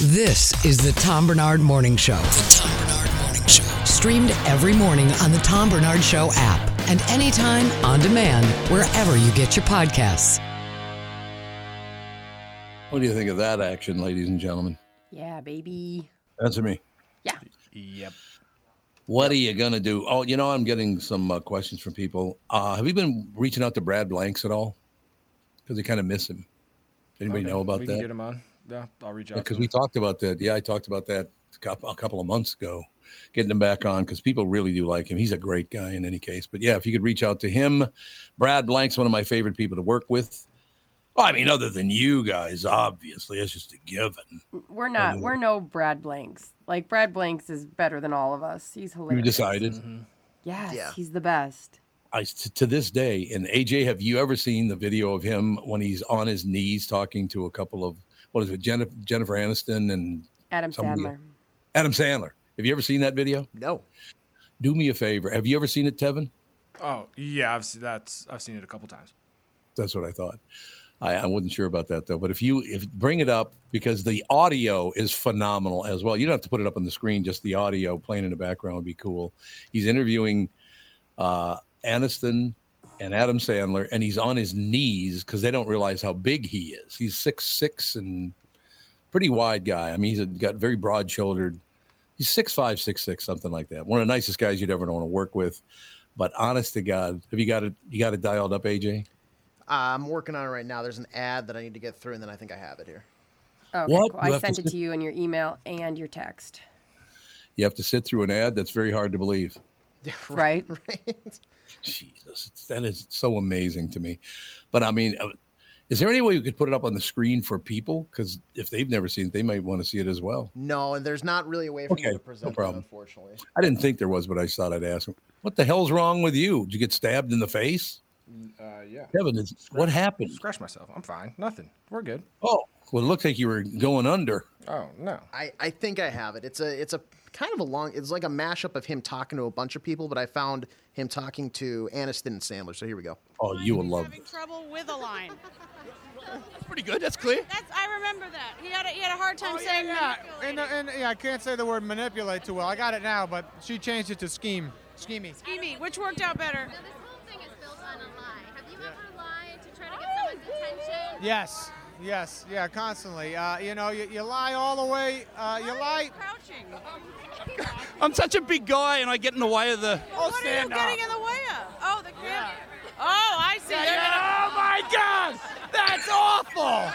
This is the Tom Barnard Morning Show. The Tom Barnard Morning Show. Streamed every morning on the Tom Barnard Show app and anytime on demand wherever you get your podcasts. What do you think of that action, ladies and gentlemen? Yeah, baby. Answer me. Yeah. Yep. What are you gonna do? Oh, you know, I'm getting some uh, questions from people. Uh, have you been reaching out to Brad Blanks at all? Because they kind of miss him. Anybody Okay, know about we that? Get him on. Yeah, I'll reach out. because to we talked about that. Yeah, I talked about that a couple, of months ago, getting him back on because people really do like him. He's a great guy in any case. But yeah, if you could reach out to him, Brad Blank's one of my favorite people to work with. Well, I mean, other than you guys, obviously, it's just a given. We're not. We're no Brad Blanks. Like Brad Blanks is better than all of us. He's hilarious. You hilarious. decided. Mm-hmm. Yes, Yeah. he's the best. I to, to this day, and AJ, have you ever seen the video of him when he's on his knees talking to a couple of what is it, Jennifer, Jennifer Aniston and Adam Somebody- Sandler. Adam Sandler? Have you ever seen that video? No. Do me a favor. Have you ever seen it, Tevin? Oh yeah, I've seen that's I've seen it a couple times. That's what I thought. I, I wasn't sure about that though. But if you if bring it up because the audio is phenomenal as well. You don't have to put it up on the screen; just the audio playing in the background would be cool. He's interviewing uh, Aniston and Adam Sandler, and he's on his knees because they don't realize how big he is. He's six six and pretty wide guy. I mean, he's got very broad shouldered. He's six five, six six, something like that. One of the nicest guys you'd ever want to work with. But honest to God, have you got it? You got it dialed up, AJ? I'm working on it right now. There's an ad that I need to get through, and then I think I have it here. Okay, What? cool. I have to sent it sit- to you in your email and your text. You have to sit through an ad. That's very hard to believe. Right? right. Jesus, that is so amazing to me. But I mean, uh, is there any way you could put it up on the screen for people? Because if they've never seen it, they might want to see it as well. No, and there's not really a way for Okay, me to present problem. it, unfortunately. I didn't think there was, but I thought I'd ask. What the hell's wrong with you? Did you get stabbed in the face? Uh, yeah. Kevin, is, what happened? Scratch myself. I'm fine. Nothing. We're good. Oh, well, it looked like you were going under. Oh no. I, I think I have it. It's a it's a kind of a long. It's like a mashup of him talking to a bunch of people, but I found him talking to Aniston and Sandler. So here we go. Oh, you will He's love having this. trouble with a line. That's pretty good. That's clear. That's I remember that. He had a, he had a hard time Oh, saying yeah. manipulate. And, uh, and yeah, I can't say the word manipulate too well. I got it now, but she changed it to scheme. Schemey. Schemey, which worked out better. Now, this whole thing is built on a lie. Have you ever lied to try to get someone's attention? Yes, yes, yeah, constantly. Uh, you know, you, you lie all the way. Uh, you lie. Crouching. I'm such a big guy, and I get in the way of the. Oh, what are you up. getting in the way of? Oh, the camera. Oh, I see. Yeah, They're yeah. Oh my God! That's awful.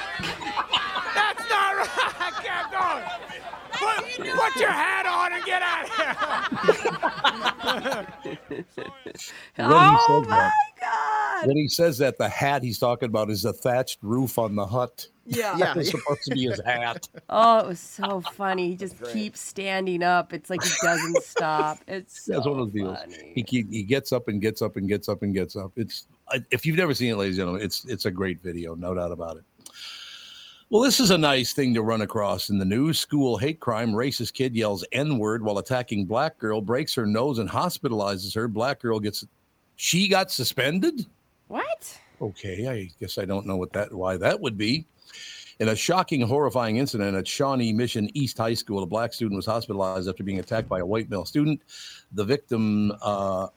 That's not right. I can't go. Put, put your hat on and get out of here. When he oh says my that- God! When he says that, the hat he's talking about is the thatched roof on the hut. Yeah. Yeah. It's supposed to be his hat. Oh, it was so funny. He just keeps standing up. It's like he doesn't stop. It's so That's one of those deals. He, keep, he gets up and gets up and gets up and gets up. It's if you've never seen it, ladies and gentlemen, it's it's a great video, no doubt about it. Well, this is a nice thing to run across in the news. School hate crime. Racist kid yells N word while attacking black girl, breaks her nose and hospitalizes her. Black girl gets she got suspended. What? Okay, I guess I don't know what that why that would be. In a shocking, horrifying incident at Shawnee Mission East High School, a black student was hospitalized after being attacked by a white male student. The victim, uh,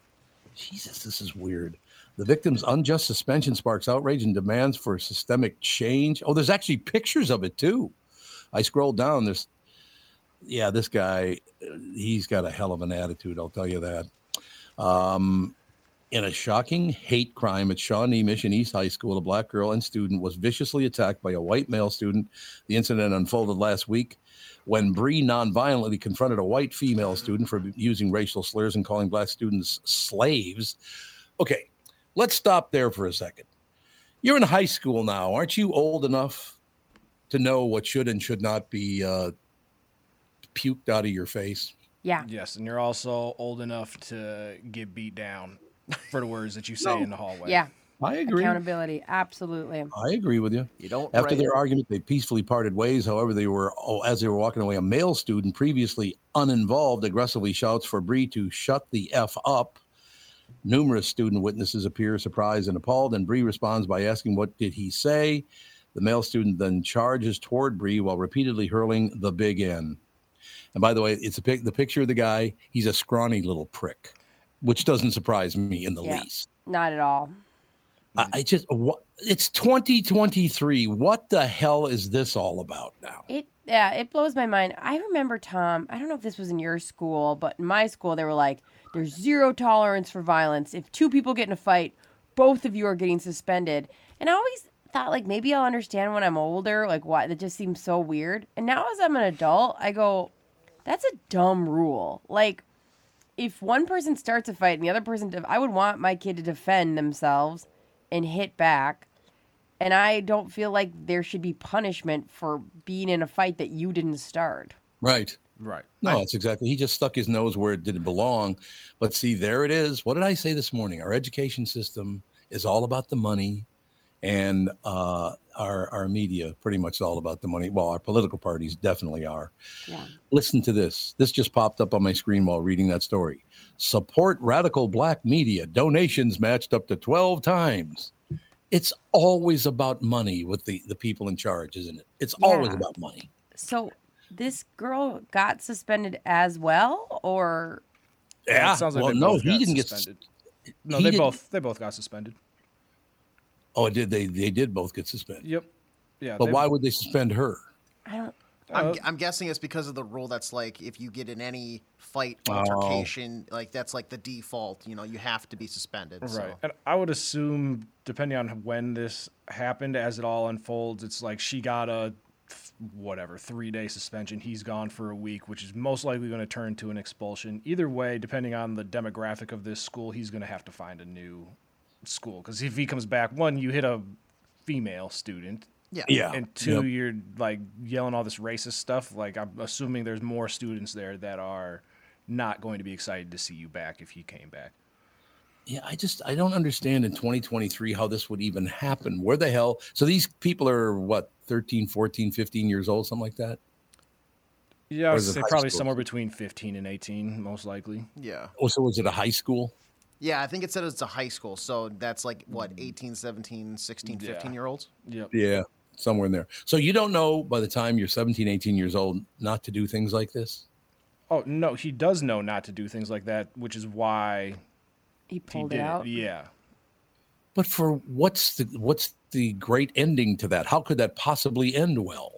Jesus, this is weird. The victim's unjust suspension sparks outrage and demands for systemic change. Oh, there's actually pictures of it too. I scrolled down. There's, yeah, this guy, he's got a hell of an attitude. I'll tell you that. Um, in a shocking hate crime at Shawnee Mission East High School, a black girl and student was viciously attacked by a white male student. The incident unfolded last week when Bree nonviolently confronted a white female student for using racial slurs and calling black students slaves. Okay, let's stop there for a second. You're in high school now. Aren't you old enough to know what should and should not be uh, puked out of your face? Yeah. Yes, and you're also old enough to get beat down for the words that you say No. in the hallway. Yeah. I agree. Accountability. Absolutely. I agree with you. You don't After write- their argument, they peacefully parted ways. However, they were oh, as they were walking away, a male student, previously uninvolved, aggressively shouts for Bree to shut the f up. Numerous student witnesses appear surprised and appalled, and Bree responds by asking, "What did he say?" The male student then charges toward Bree while repeatedly hurling the big N. And by the way, it's a pic- the picture of the guy. He's a scrawny little prick, which doesn't surprise me in the Yeah. least. Not at all. I, I just what it's 2023. What the hell is this all about now? It yeah, it blows my mind. I remember Tom. I don't know if this was in your school, but in my school they were like, "There's zero tolerance for violence. If two people get in a fight, both of you are getting suspended." And I always thought like maybe I'll understand when I'm older, like why that just seems so weird. And now as I'm an adult, I go, "That's a dumb rule." Like if one person starts a fight and the other person, def- I would want my kid to defend themselves and hit back. And I don't feel like there should be punishment for being in a fight that you didn't start. Right. Right. No, that's exactly. He just stuck his nose where it didn't belong. But see, there it is. What did I say this morning? Our education system is all about the money, and uh, our our media pretty much all about the money. Well, our political parties definitely are. Yeah. Listen to this. This just popped up on my screen while reading that story. Support radical black media. Donations matched up to 12 times. It's always about money with the, the people in charge, isn't it? It's always Yeah. about money. So this girl got suspended as well, or Yeah. It sounds like well, they no, both he got didn't get. suspended. No, they didn't- both they both got suspended. Oh, did they? They did both get suspended. Yep. Yeah. But they- why would they suspend her? I don't. I'm, Uh, I'm guessing it's because of the rule that's like if you get in any fight Oh. altercation, like that's like the default. You know, you have to be suspended. Right. So. And I would assume, depending on when this happened, as it all unfolds, it's like she got a th- whatever three day suspension. He's gone for a week, which is most likely going to turn to an expulsion. Either way, depending on the demographic of this school, he's going to have to find a new school. Because if he comes back, one, you hit a female student. Yeah. Yeah. And two, Yep. you're like yelling all this racist stuff. Like I'm assuming there's more students there that are not going to be excited to see you back if he came back. Yeah, I just I don't understand in 2023 how this would even happen. Where the hell? So these people are what 13, 14, 15 years old, something like that. Yeah, I Or would say probably school? somewhere between 15 and 18, most likely. Yeah. Oh, so was it a high school? Yeah, I think it said it's a high school. So that's like what mm. 18, 17, 16, 15 Yeah. year olds? Yep. Yeah, somewhere in there. So you don't know by the time you're 17, 18 years old not to do things like this? Oh, no, he does know not to do things like that, which is why He he pulled did it out. Yeah. But for what's the what's the great ending to that? How could that possibly end well?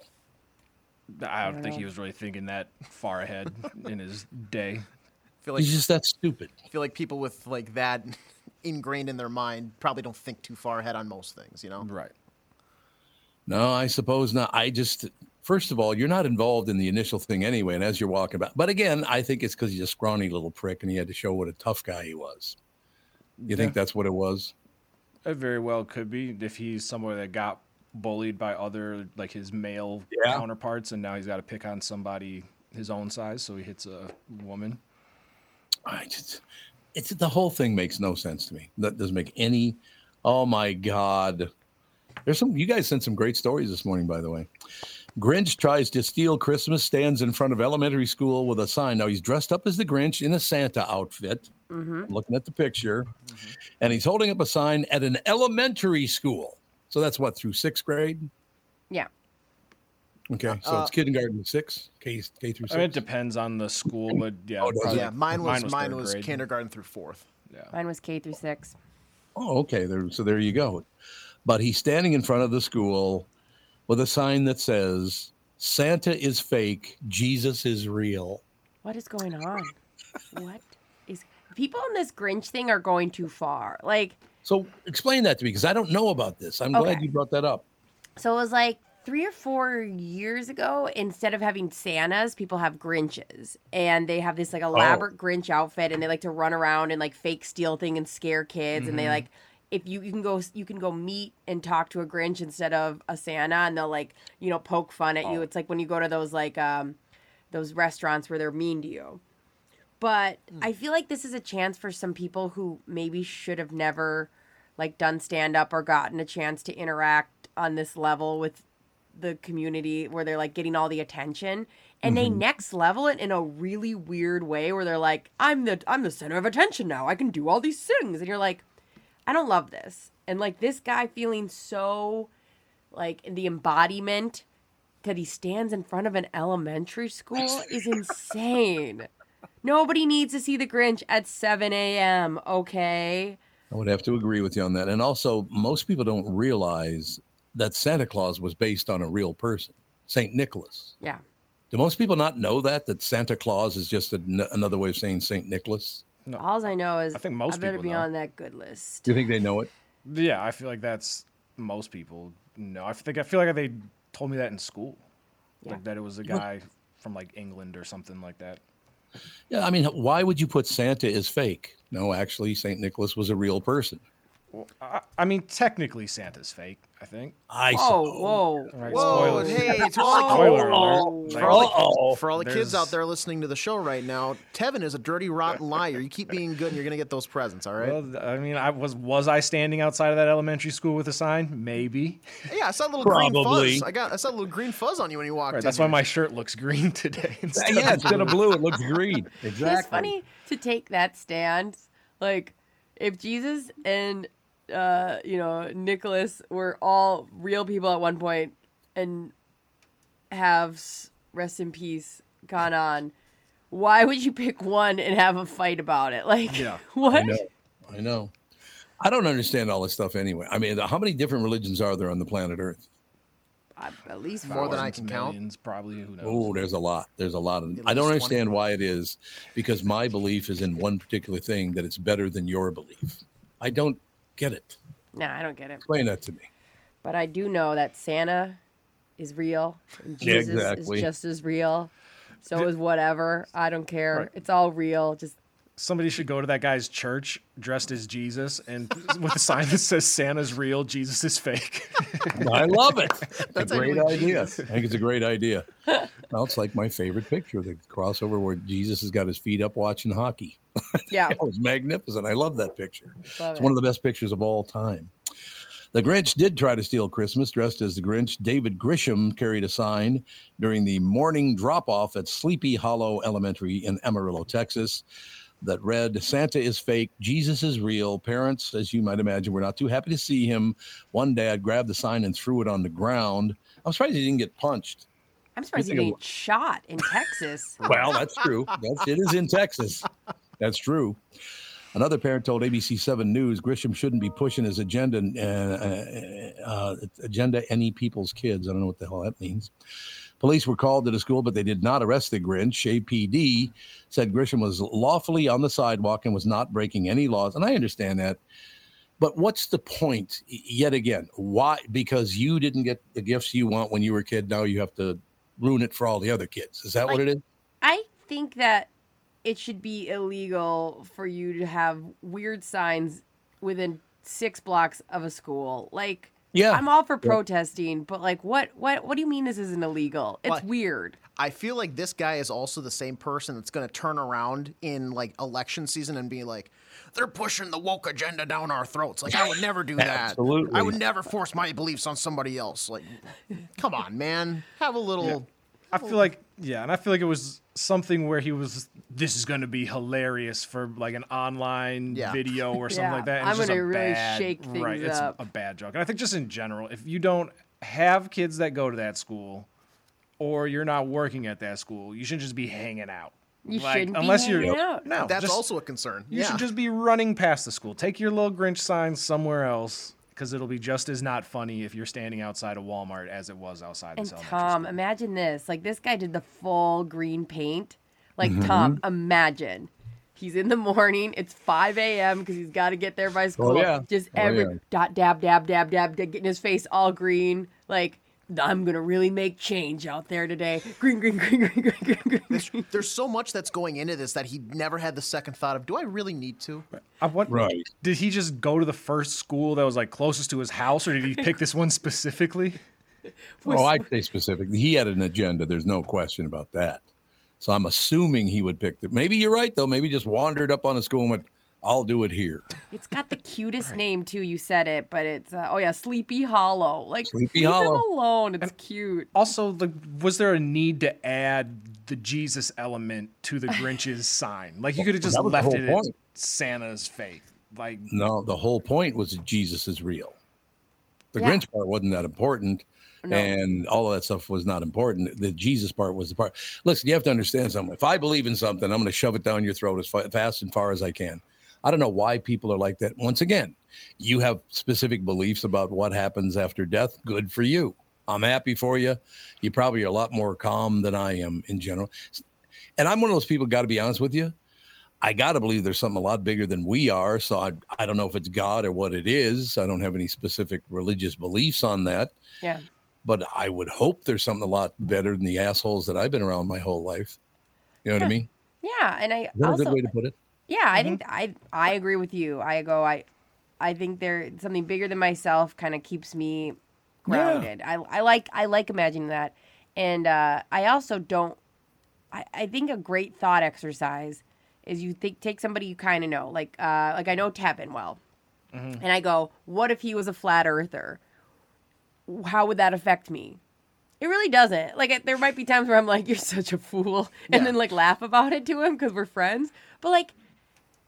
I don't, don't think know. he was really thinking that far ahead in his day. I feel like He's just that stupid. I feel like people with like that ingrained in their mind probably don't think too far ahead on most things. You know. Right. No, I suppose not. I just, first of all, you're not involved in the initial thing anyway. And as you're walking about, but again, I think it's because he's a scrawny little prick and he had to show what a tough guy he was. You think that's what it was? It very well could be if he's somewhere that got bullied by other, like his male Yeah. counterparts, and now he's got to pick on somebody his own size, so he hits a woman. I just, it's the whole thing makes no sense to me. That doesn't make any. Oh my God. There's some, you guys sent some great stories this morning, by the way. Grinch tries to steal Christmas, stands in front of elementary school with a sign. Now he's dressed up as the Grinch in a Santa outfit. Mm-hmm. I'm looking at the picture, and he's holding up a sign at an elementary school. So that's what through sixth grade. Yeah. Okay, so Uh, it's kindergarten six, K K through I mean, it depends on the school, but yeah. Oh, does probably- it? Yeah, mine was mine third was, kindergarten through fourth. Yeah. Mine was K through six. Oh, okay. There, so there you go. But he's standing in front of the school with a sign that says, Santa is fake, Jesus is real. What is going on? what is people in this Grinch thing are going too far. Like So explain that to me because I don't know about this. I'm glad you brought that up. So it was like three or four years ago, instead of having Santas, people have Grinches. And they have this like elaborate Grinch outfit and they like to run around and like fake steal thing and scare kids. And they Mhm. like if you, you can go you can go meet and talk to a Grinch instead of a Santa and they'll like, you know, poke fun at you. It's like when you go to those like um those restaurants where they're mean to you. But I feel like this is a chance for some people who maybe should have never like done stand up or gotten a chance to interact on this level with the community where they're like getting all the attention and they Mhm. next level it in a really weird way where they're like I'm the I'm the center of attention now. I can do all these things and you're like I don't love this. And like this guy feeling so like the embodiment that he stands in front of an elementary school is insane. Nobody needs to see the Grinch at 7 a.m., okay? I would have to agree with you on that. And also, most people don't realize that Santa Claus was based on a real person, St. Nicholas. Yeah. Do most people not know that, that Santa Claus is just an another way of saying St. Nicholas? All I know is I think most I better people be know. on that good list. Do you think they know it? Yeah, I feel like that's most people know. I think I feel like they told me that in school, like that it was a Well- guy from like England or something like that. Yeah, I mean, why would you put Santa is fake? No, actually, St. Nicholas was a real person. I, I mean, technically Santa's fake. I think. I Whoa, whoa, Right, Whoa, spoilers. hey, to all, the, Spoiler alert. for, all the, for all the kids There's- out there listening to the show right now, Tevin is a dirty, rotten liar. You keep being good and you're going to get those presents, all right? Well, I mean, I was was I standing outside of that elementary school with a sign? Maybe. yeah, I saw a little green fuzz. I got I saw a little green fuzz on you when you walked Right, in. that's why my shirt looks green today. Instead yeah, of instead of blue, it looks green. Exactly. It's funny to take that stand. Like, if Jesus and, uh, you know, Nicholas were all real people at one point and have, rest in peace, gone on, why would you pick one and have a fight about it? Like, I what? know. I know. I don't understand all this stuff anyway. I mean, how many different religions are there on the planet Earth? Uh, At least More than I Thousands, can count. Probably. Who knows? Oh, there's a lot. There's a lot of. At I don't least understand why it is, because my belief is in one particular thing that it's better than your belief. I don't get it. No, I don't get it. Explain that to me. But I do know that Santa is real. And Yeah, Jesus exactly. is just as real. So is whatever. I don't care. Right. It's all real. Just Somebody should go to that guy's church dressed as Jesus and with a sign that says Santa's real, Jesus is fake. I love it. That's a great actually idea. Jesus. I think it's a great idea. It's like my favorite picture, the crossover where Jesus has got his feet up watching hockey. yeah. it was magnificent. I love that picture. Love It's it. one of the best pictures of all time. The Grinch did try to steal Christmas dressed as the Grinch. David Grisham carried a sign during the morning drop off at Sleepy Hollow Elementary in Amarillo, Texas, that read, Santa is fake, Jesus is real. Parents, as you might imagine, were not too happy to see him. One dad grabbed the sign and threw it on the ground. I'm surprised he didn't get punched. I'm surprised think didn't shot in Texas. Well, that's true. That's it is in Texas. That's true. Another parent told ABC Seven News Grisham shouldn't be pushing his agenda uh, uh, agenda any people's kids. I don't know what the hell that means. Police were called to the school, but they did not arrest the Grinch. APD said Grisham was lawfully on the sidewalk and was not breaking any laws, and I understand that. But what's the point? Yet again, why? Because you didn't get the gifts you want when you were a kid. Now you have to ruin it for all the other kids. Is that what it is? I think that it should be illegal for you to have weird signs within six blocks of a school. Like, Yeah. I'm all for protesting, but like, what, what, what do you mean this isn't illegal? It's Well, weird. I feel like this guy is also the same person that's going to turn around in like election season and be like, they're pushing the woke agenda down our throats. Like, I would never do that. Absolutely. I would never force my beliefs on somebody else. Like, come on, man. Have a little. I feel like yeah, and I feel like it was something where he was this is going to be hilarious for like an online Yeah. video or something Yeah, like that. and I'm it's gonna a really bad- shake things right, it's up. a bad joke. And I think just in general, if you don't have kids that go to that school or you're not working at that school, you shouldn't just be hanging out. You Like, shouldn't be unless hanging you're out. no, That's just- also a concern. you yeah. should just be running past the school. Take your little Grinch sign somewhere else. Because it'll be just as not funny if you're standing outside a Walmart as it was outside And this elementary Tom, imagine this. Like this guy did the full green paint. Like Mhm. Tom, imagine. He's in the morning. It's 5 a.m. because he's got to get there by school. yeah. Just Oh, every yeah. dot dab dab dab dab, dab, getting his face all green. Like I'm gonna really make change out there today. Green, green, green, green, green, green, green. There's, there's so much that's going into this that he never had the second thought of, do I really need to? I want, Right. Did he just go to the first school that was like closest to his house, or did he pick this one specifically? Oh, I'd say specific. He had an agenda. There's no question about that. So I'm assuming he would pick it. Maybe you're right though. Maybe just wandered up on a school and went, "I'll do it here." It's got the cutest name too. You said it, but it's uh, oh yeah, Sleepy Hollow. Like Sleepy leave him Hollow. alone. It's cute. Also, like, was there a need to add the Jesus element to the Grinch's sign? Like, you could have just That left whole it at. Santa's faith. Like, No, the whole point was that Jesus is real. The Yeah. Grinch part wasn't that important, No. and all of that stuff was not important. The Jesus part was the part. Listen, you have to understand something. If I believe in something, I'm going to shove it down your throat as fa- fast and far as I can. I don't know why people are like that. Once again, you have specific beliefs about what happens after death. Good for you. I'm happy for you. You probably are a lot more calm than I am in general. And I'm one of those people, got to be honest with you. I got to believe there's something a lot bigger than we are. So I, I don't know if it's God or what it is. I don't have any specific religious beliefs on that. Yeah. But I would hope there's something a lot better than the assholes that I've been around my whole life. You know what I mean? Yeah, and I that a good way to put it? Yeah, I think I I agree with you. I go I I think there something bigger than myself kind of keeps me grounded. I I like I like imagining that. And uh I also don't I, I think a great thought exercise is you think take somebody you kind of know. Like uh like I know Tevin well. Mm-hmm. And I go, what if he was a flat earther? How would that affect me? It really doesn't. Like, it- there might be times where I'm like, "You're such a fool," and then like laugh about it to him because we're friends. But like,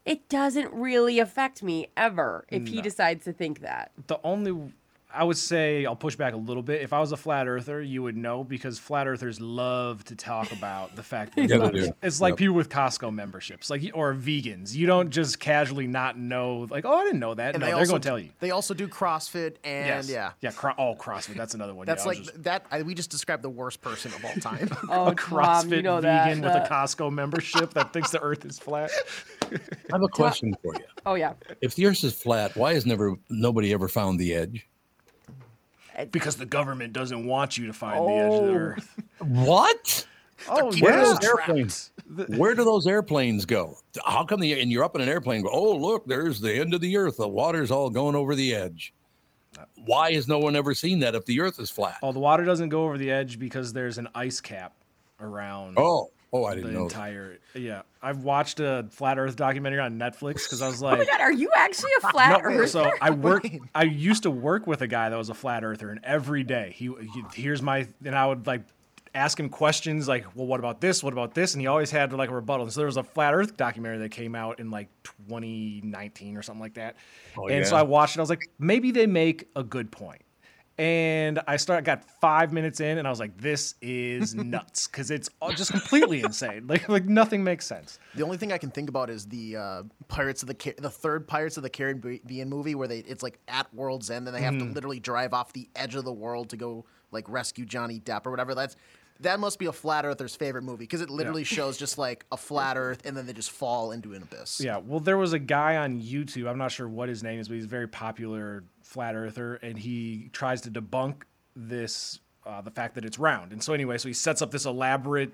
it doesn't really affect me ever if he decides to think that. the only I would say I'll push back a little bit. If I was a flat earther, you would know because flat earthers love to talk about the fact that Yeah, it's, not- it's like Yep. people with Costco memberships, like or vegans. You don't just casually not know, like, oh, I didn't know that. And no, they they're going to tell you. They also do CrossFit and Yes. yeah. yeah. Cro- oh, CrossFit. That's another one. That's yeah, like just- that. I, we just described the worst person of all time. Oh, a CrossFit Tom, you know that. vegan with that- a Costco membership that thinks the Earth is flat. I have a question for you. Oh yeah. If the earth is flat, why has never nobody ever found the edge? Because the government doesn't want you to find the edge of the Oh. Earth. What? Oh, Where yeah. do those airplanes? Where do those airplanes go? How come the and you're up in an airplane? Go, oh look, there's the end of the earth. The water's all going over the edge. Why has no one ever seen that if the earth is flat? Oh, the water doesn't go over the edge because there's an ice cap around. Oh, oh, I didn't know. that. entire. Yeah, I've watched a flat Earth documentary on Netflix because I was like, Oh my god, are you actually a flat No, earther? so I work. I used to work with a guy that was a flat earther, and every day he, he here's my, and I would like ask him questions like, well, what about this? What about this? And he always had like a rebuttal. And so there was a flat Earth documentary that came out in like 2019 or something like that. Oh, and so? I watched it. I was like, maybe they make a good point. And I started, got five minutes in, and I was like, "This is nuts," because it's just completely insane. Like, like nothing makes sense. The only thing I can think about is the uh, Pirates of the Ca- the third Pirates of the Caribbean movie where they it's like at World's End and they have Mhm. to literally drive off the edge of the world to go like rescue Johnny Depp or whatever. That's that must be a flat earther's favorite movie because it literally shows just like a flat Earth and then they just fall into an abyss. Yeah, well, there was a guy on YouTube. I'm not sure what his name is, but he's a very popular flat earther, and he tries to debunk this, uh, the fact that it's round. And so, anyway, so he sets up this elaborate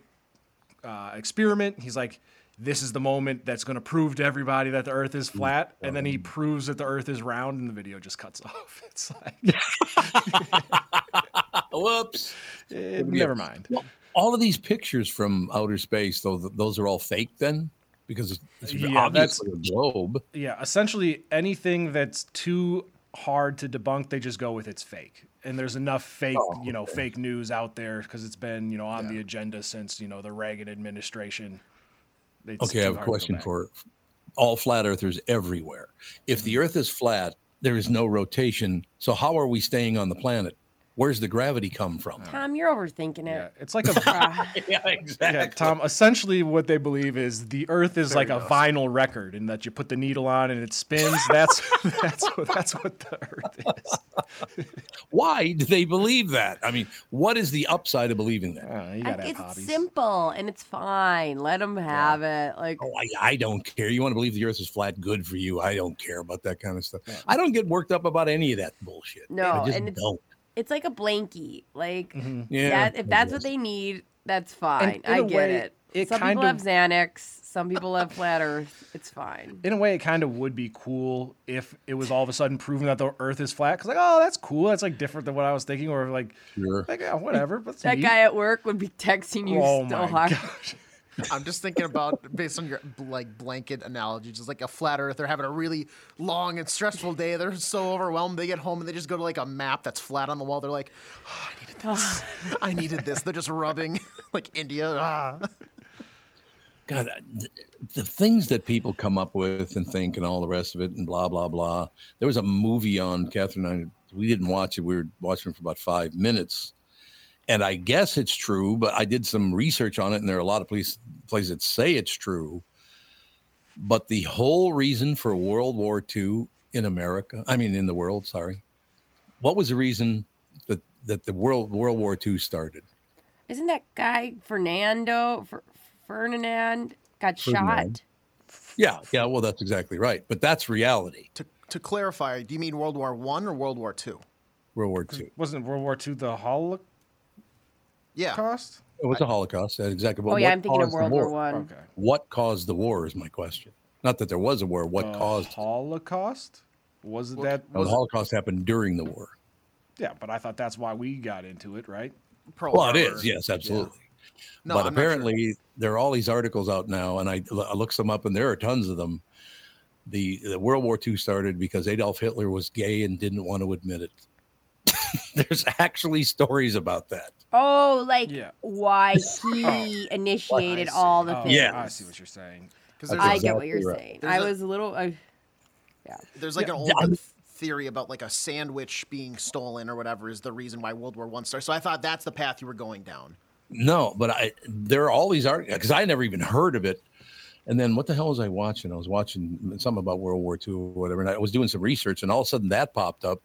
uh, experiment. He's like, "This is the moment that's going to prove to everybody that the Earth is flat," and then he proves that the Earth is round, and the video just cuts off. It's like, Whoops. Never mind. Well, all of these pictures from outer space, though, those are all fake then, because it's, it's Yeah, that's- obviously a globe. Yeah, essentially anything that's too hard to debunk, they just go with it's fake. And there's enough fake, Oh, you know, fake news out there because it's been, you know, on the agenda since, you know, the Reagan administration. It's Okay, I have a hard to go question for all flat earthers everywhere. If Mm-hmm. the earth is flat, there is no rotation. So how are we staying on the planet? Where's the gravity come from? Tom, you're overthinking it. Yeah, it. it's like a yeah, exactly. yeah, Tom. Essentially, what they believe is the Earth is There like a goes. vinyl record, and that you put the needle on and it spins. That's that's what, that's what the Earth is. Why do they believe that? I mean, what is the upside of believing that? Uh, you gotta have it's hobbies. simple and it's fine. Let them have it. Like Oh, I, I don't care. You want to believe the earth is flat, good for you. I don't care about that kind of stuff. I don't get worked up about any of that bullshit. No, I just and it's- don't. It's like a blankie. Like Mm-hmm. Yeah, that, if that's what they need, that's fine. I get way, it. it Some kind people of- have Xanax. Some people have flat Earth. It's fine. In a way, it kind of would be cool if it was all of a sudden proven that the Earth is flat. Because like, oh, that's cool. That's like different than what I was thinking. Or like, Sure. like yeah, whatever. But That guy at work would be texting you Oh still my hard. gosh. I'm just thinking about based on your like blanket analogy, just like a flat Earth. They're having a really long and stressful day. They're so overwhelmed. They get home and they just go to like a map that's flat on the wall. They're like, oh, I needed this. I needed this. They're just rubbing like India. Ah. God, th- the things that people come up with and think and all the rest of it and blah blah blah. There was a movie on Catherine and I. We didn't watch it. We were watching it for about five minutes, and I guess it's true. But I did some research on it, and there are a lot of places places that say it's true. But the whole reason for World War II in America, I mean in the world, sorry, what was the reason that that the world World War II started? Isn't that guy Fernando Fer- Ferdinand got Ferdinand. shot? Yeah, yeah. Well, that's exactly right. But that's reality. To to clarify, do you mean World War One or World War Two? World War II. Wasn't World War II the Holocaust? Yeah. cost? It was a Holocaust. That's exactly. But Oh yeah, I'm thinking of World War war? One. Okay. What caused the war is my question. Not that there was a war. What The caused? Holocaust? Was it that? Well, Was the Holocaust happened during the war. yeah, but I thought that's why we got into it, right? Pearl Well, it Harbor. is. Yes, absolutely. No, but I'm not sure. apparently, there are all these articles out now, and I, I looked them up, and there are tons of them. The, the World War II started because Adolf Hitler was gay and didn't want to admit it. There's actually stories about that. Oh, like Yeah. why oh, he initiated I all the Oh, things. Yeah. I see what you're saying. Because That's there's, I get what you're right. saying. There's I a- was a little. I, yeah. there's like Yeah, an yeah, old I'm- theory about like a sandwich being stolen or whatever is the reason why World War One started. So I thought that's the path you were going down. No, but I there are all these articles because I never even heard of it. And then what the hell was I watching? I was watching something about World War II or whatever, and I was doing some research, and all of a sudden that popped up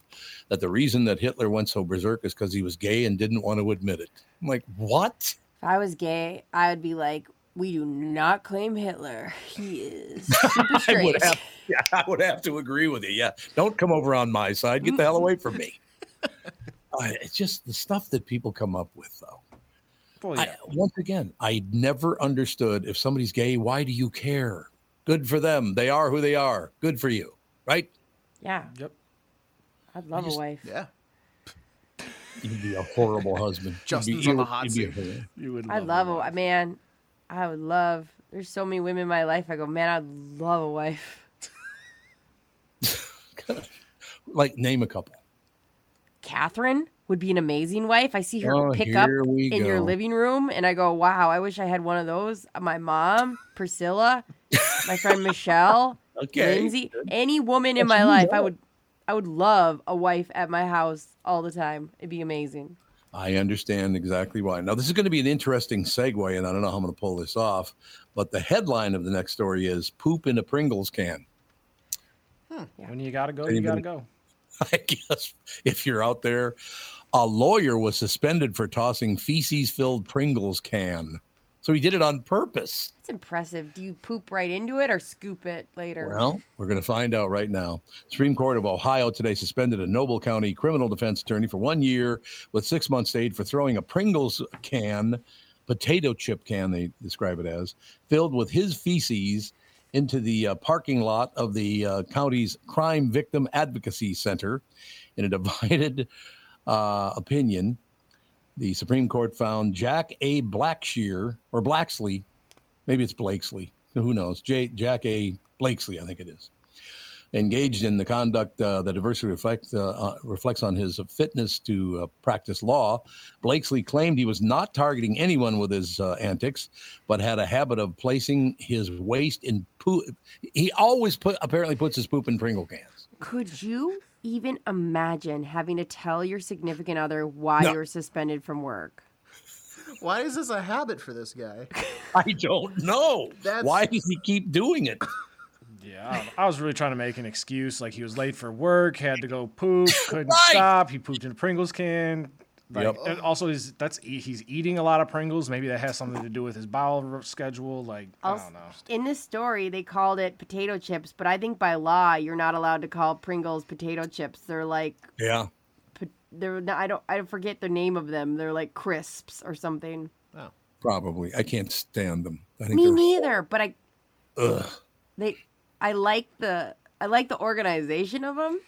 that the reason that Hitler went so berserk is because he was gay and didn't want to admit it. I'm like, what? if I was gay, I would be like, "We do not claim Hitler. He is super I would have, yeah, I would have to agree with you. Yeah, don't come over on my side. Get the hell away from me. Uh, it's just the stuff that people come up with, though. Well, I, once again, I never understood if somebody's gay, why do you care? Good for them. They are who they are. Good for you, right? yeah, Yep. I'd love just- a wife. Yeah. You'd be a horrible husband. You'd be Justin's on the hot you'd be a seat. You would. I love a man. I would love. There's so many women in my life. I go, man, I'd love a wife. Like, name a couple. Catherine would be an amazing wife. I see her Oh, pick up here we in your living room, and I go, wow, I wish I had one of those. My mom, Priscilla, my friend Michelle, Okay. Lindsay, any woman in my you life, I would, I would love a wife at my house all the time. It'd be amazing. I understand exactly why. Now, this is going to be an interesting segue, and I don't know how I'm going to pull this off, but the headline of the next story is Poop in a Pringles Can. Hmm, when you gotta go, you gotta go. I guess if you're out there, a lawyer was suspended for tossing feces filled Pringles can. So he did it on purpose. It's impressive. Do you poop right into it or scoop it later? Well, we're going to find out right now. Supreme Court of Ohio today suspended a Noble County criminal defense attorney for one year with six months aid for throwing a Pringles can, potato chip can, they describe it as, filled with his feces into the uh, parking lot of the uh, county's Crime Victim Advocacy Center. In a divided uh, opinion, the Supreme Court found Jack A. Blackshear or Blacksley, maybe it's Blakeslee, who knows? J- Jack A. Blakeslee, I think it is, engaged in the conduct uh, that adversely reflect, uh, uh, reflects on his fitness to uh, practice law. Blakeslee claimed he was not targeting anyone with his uh, antics, but had a habit of placing his waste in poop. He always put apparently puts his poop in Pringle cans. Could you? even imagine having to tell your significant other why No. you're suspended from work? Why is this a habit for this guy? I don't know. That's- Why does he keep doing it? Yeah, I, don't know. I was really trying to make an excuse. Like he was late for work, had to go poop, couldn't Right. stop. He pooped in a Pringles can. Like, Yep. and also, he's that's e- he's eating a lot of Pringles. Maybe that has something to do with his bowel schedule. Like I don't know. In this story, they called it potato chips, but I think by law you're not allowed to call Pringles potato chips. They're like Yeah. po- they're not, I don't I forget the name of them. They're like crisps or something. Oh, Probably. I can't stand them. I think Me neither, but I ugh. they I like the I like the organization of them,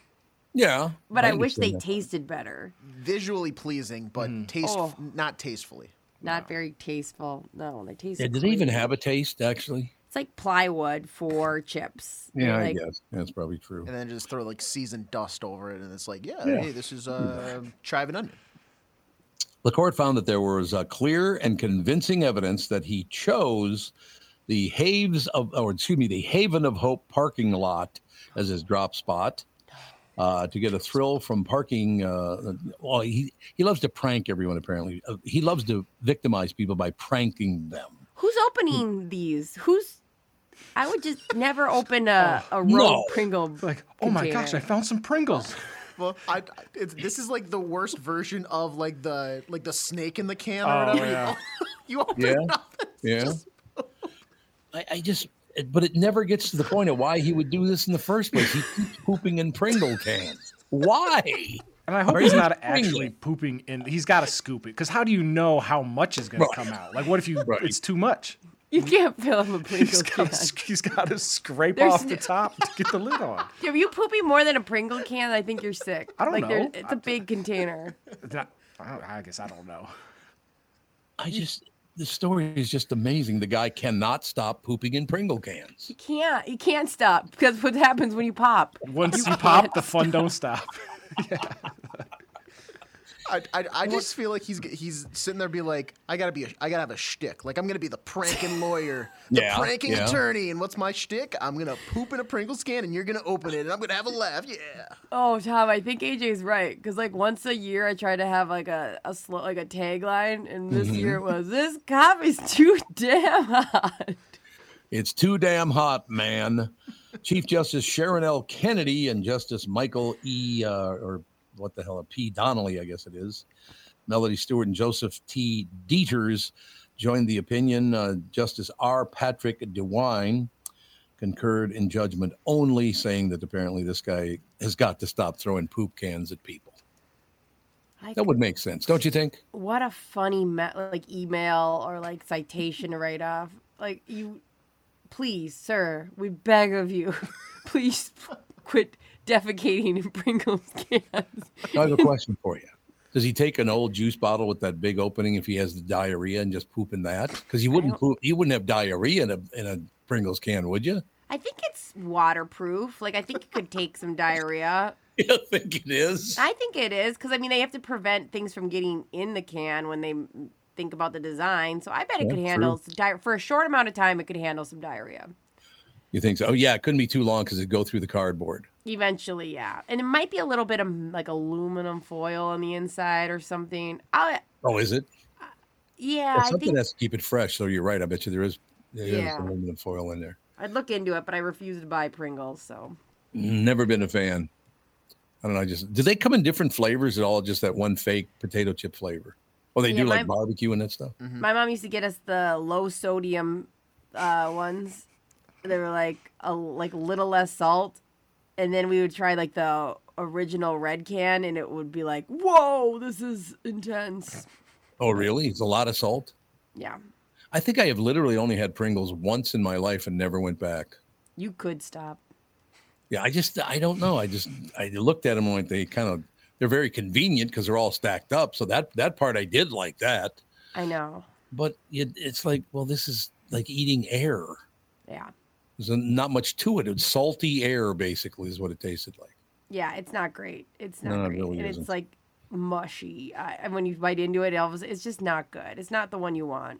Yeah. but I, wish they that. tasted better. Visually pleasing, but taste Oh. not tastefully. Not very tasteful. No, they taste. Yeah, did they even have a taste actually? It's like plywood for chips. Yeah, Like, I guess. That's probably true. And then just throw like seasoned dust over it, and it's like, yeah, Yeah. hey, this is uh, chive and onion. The court found that there was uh, clear and convincing evidence that he chose the Haves of, or excuse me, the Haven of Hope parking lot as his drop spot uh, to get a thrill from parking. Uh, well, he, he loves to prank everyone, apparently. Uh, he loves to victimize people by pranking them. Who's opening these? Who's? I would just never open a a rogue No. Pringle. Like oh my gosh, I found some Pringles. Well, I, it's, this is like the worst version of like the like the snake in the can or Oh, whatever. yeah. You, you open Yeah. it up. it's Yeah. just- I, I just, but it never gets to the point of why he would do this in the first place. He keeps pooping in Pringle cans. Why? And I hope Are he's not Pringles? actually pooping in. He's got to scoop it because how do you know how much is going Right. to come out? Like what if you Right. it's too much? You can't fill up a He's Pringle got can. to he's got to scrape There's off the top to get the lid on. If you pooping more than a Pringle can, I think you're sick. I don't like, there- know. It's a big container. Not- I, don't- I guess I don't know. I just, the story is just amazing. The guy cannot stop pooping in Pringle cans. You can't. You can't stop because what happens when you pop? Once you pop, the fun don't stop. I, I, I just feel like he's he's sitting there, be like, I gotta be, a, I gotta have a shtick. Like I'm gonna be the pranking lawyer, the Yeah, pranking yeah. attorney, and what's my shtick? I'm gonna poop in a Pringles can, and you're gonna open it, and I'm gonna have a laugh. Yeah. Oh, Tom, I think AJ's right because like once a year I try to have like a a slow, like a tagline, and this Mm-hmm. year it was this coffee's too damn hot. It's too damn hot, man. Chief Justice Sharon L. Kennedy and Justice Michael E. Uh, or what the hell, P. Donnelly, I guess it is. Melody Stewart and Joseph T. Deters joined the opinion. Uh, Justice R. Patrick DeWine concurred in judgment only, saying that apparently this guy has got to stop throwing poop cans at people. Like, That would make sense, don't you think? what a funny me- like email or like citation to write off. Like you, please, sir, we beg of you, please quit defecating in Pringles cans. I have a question for you. Does he take an old juice bottle with that big opening if he has the diarrhea and just poop in that? Because you wouldn't poop, you wouldn't have diarrhea in a in a Pringles can, would you? I think it's waterproof. Like I think it could take some diarrhea. You think it is? I think it is because I mean they have to prevent things from getting in the can when they think about the design. So I bet it Yeah, could handle some di- for a short amount of time. It could handle some diarrhea. You think so? Oh yeah, it couldn't be too long because it'd go through the cardboard. Eventually, yeah, and it might be a little bit of like aluminum foil on the inside or something. I, Oh, is it? yeah, Well, I something think has to keep it fresh. So you're right. I bet you there is, there is Yeah. aluminum foil in there. I'd look into it, but I refuse to buy Pringles. So Never been a fan. I don't know. Just do they come in different flavors at all? Just that one fake potato chip flavor? Oh, they Yeah, do like my- barbecue and that stuff. my mom used to get us the low sodium uh, ones. They were like a like little less salt, and then we would try like the original red can, and it would be like, whoa, this is intense. Oh, really? It's a lot of salt. Yeah, I think I have literally only had Pringles once in my life and never went back. you could stop. Yeah, I just I don't know. I just I looked at them like they kind of they're very convenient because they're all stacked up. So that that part I did like that. I know. But it, it's like well, this is like eating air. Yeah, There's not much to it. It's salty air, basically, is what it tasted like. yeah, it's not great. It's not No, it great, really and isn't. it's like mushy. I, and when you bite into it, it it's just not good. It's not the one you want.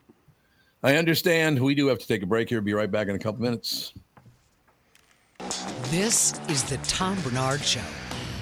I understand. We do have to take a break here. Be right back in a couple minutes. This is the Tom Barnard Show.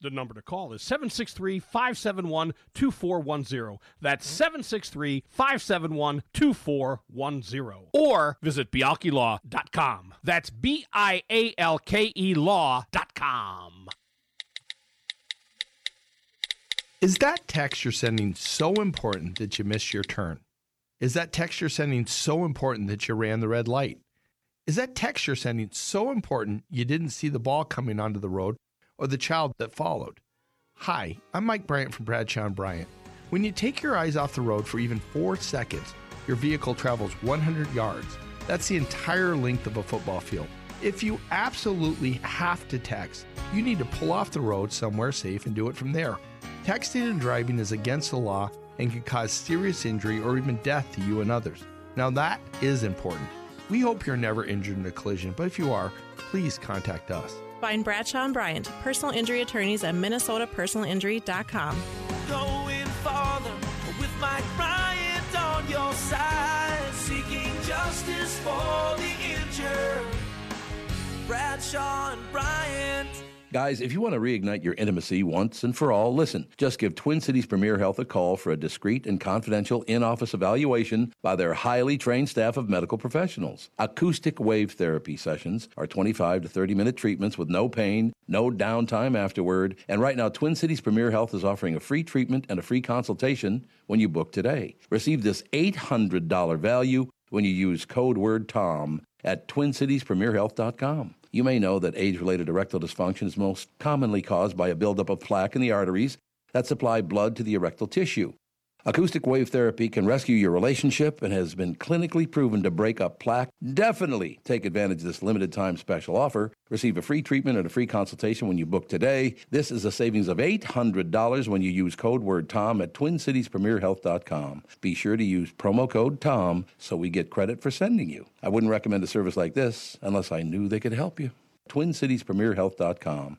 The number to call is 763 571 2410. That's 763 571 2410. Or visit bialkelaw.com. That's B I A L K E law.com. Is that text you're sending so important that you missed your turn? Is that text you're sending so important that you ran the red light? Is that text you're sending so important you didn't see the ball coming onto the road or the child that followed? Hi, I'm Mike Bryant from Bradshaw and Bryant. When you take your eyes off the road for even four seconds, your vehicle travels 100 yards. That's the entire length of a football field. If you absolutely have to text, you need to pull off the road somewhere safe and do it from there. Texting and driving is against the law and can cause serious injury or even death to you and others. Now, that is important. We hope you're never injured in a collision, but if you are, please contact us. Find Bradshaw and Bryant, personal injury attorneys at minnesotapersonalinjury.com. Going farther with Mike Bryant on your side, seeking justice for the injured. Bradshaw and Bryant. Guys, if you want to reignite your intimacy once and for all, listen. Just give Twin Cities Premier Health a call for a discreet and confidential in office evaluation by their highly trained staff of medical professionals. Acoustic wave therapy sessions are 25 to 30 minute treatments with no pain, no downtime afterward. And right now, Twin Cities Premier Health is offering a free treatment and a free consultation when you book today. Receive this $800 value when you use code word TOM at twincitiespremierhealth.com. You may know that age related erectile dysfunction is most commonly caused by a buildup of plaque in the arteries that supply blood to the erectile tissue. Acoustic wave therapy can rescue your relationship and has been clinically proven to break up plaque. Definitely take advantage of this limited time special offer. Receive a free treatment and a free consultation when you book today. This is a savings of $800 when you use code word TOM at twincitiespremierhealth.com. Be sure to use promo code TOM so we get credit for sending you. I wouldn't recommend a service like this unless I knew they could help you. twincitiespremierhealth.com.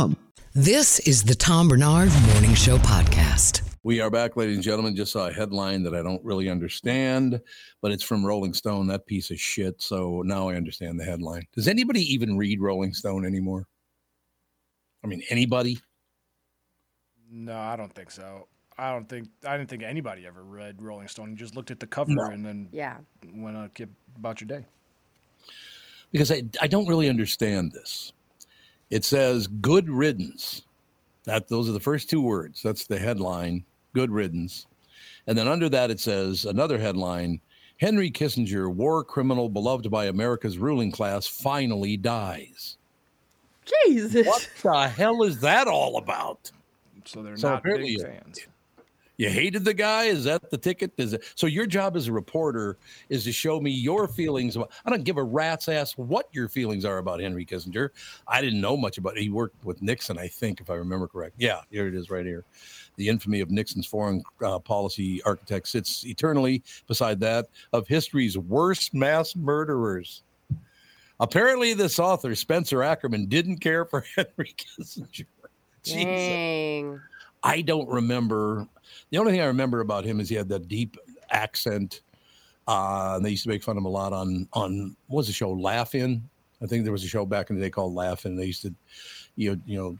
This is the Tom Barnard Morning Show Podcast. We are back, ladies and gentlemen. Just saw a headline that I don't really understand, but it's from Rolling Stone, that piece of shit. So now I understand the headline. Does anybody even read Rolling Stone anymore? I mean, anybody? No, I don't think so. I don't think I didn't think anybody ever read Rolling Stone. You just looked at the cover No. and then Yeah. went on about your day. Because I, I don't really understand this. It says good riddance. That those are the first two words. That's the headline, good riddance. And then under that it says another headline, Henry Kissinger, war criminal beloved by America's ruling class, finally dies. Jesus. What the hell is that all about? So they're So not apparently big fans. You hated the guy? Is that the ticket? Is it so your job as a reporter is to show me your feelings about I don't give a rat's ass what your feelings are about Henry Kissinger. I didn't know much about it. He worked with Nixon, I think, if I remember correct. Yeah, here it is right here. The infamy of Nixon's foreign uh, policy architect sits eternally beside that of history's worst mass murderers. Apparently, this author, Spencer Ackerman, didn't care for Henry Kissinger. Jesus. Dang. I don't remember. The only thing I remember about him is he had that deep accent. Uh, and they used to make fun of him a lot on on what was the show Laugh In. I think there was a show back in the day called Laugh In. They used to, you know, you know,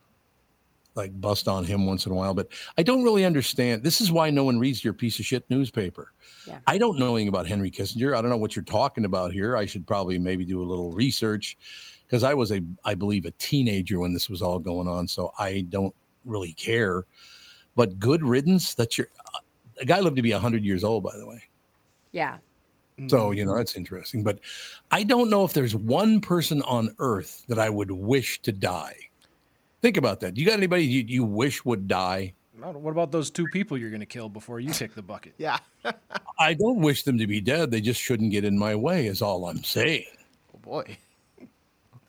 like bust on him once in a while, but I don't really understand. This is why no one reads your piece of shit newspaper. Yeah. I don't know anything about Henry Kissinger. I don't know what you're talking about here. I should probably maybe do a little research because I was a, I believe, a teenager when this was all going on. So I don't really care. But good riddance. That's your. A guy lived to be hundred years old, by the way. Yeah. So, mm-hmm. you know, that's interesting. But I don't know if there's one person on earth that I would wish to die. Think about that. You got anybody you, you wish would die? What about those two people you're going to kill before you kick the bucket? Yeah. I don't wish them to be dead. They just shouldn't get in my way, is all I'm saying. Oh boy.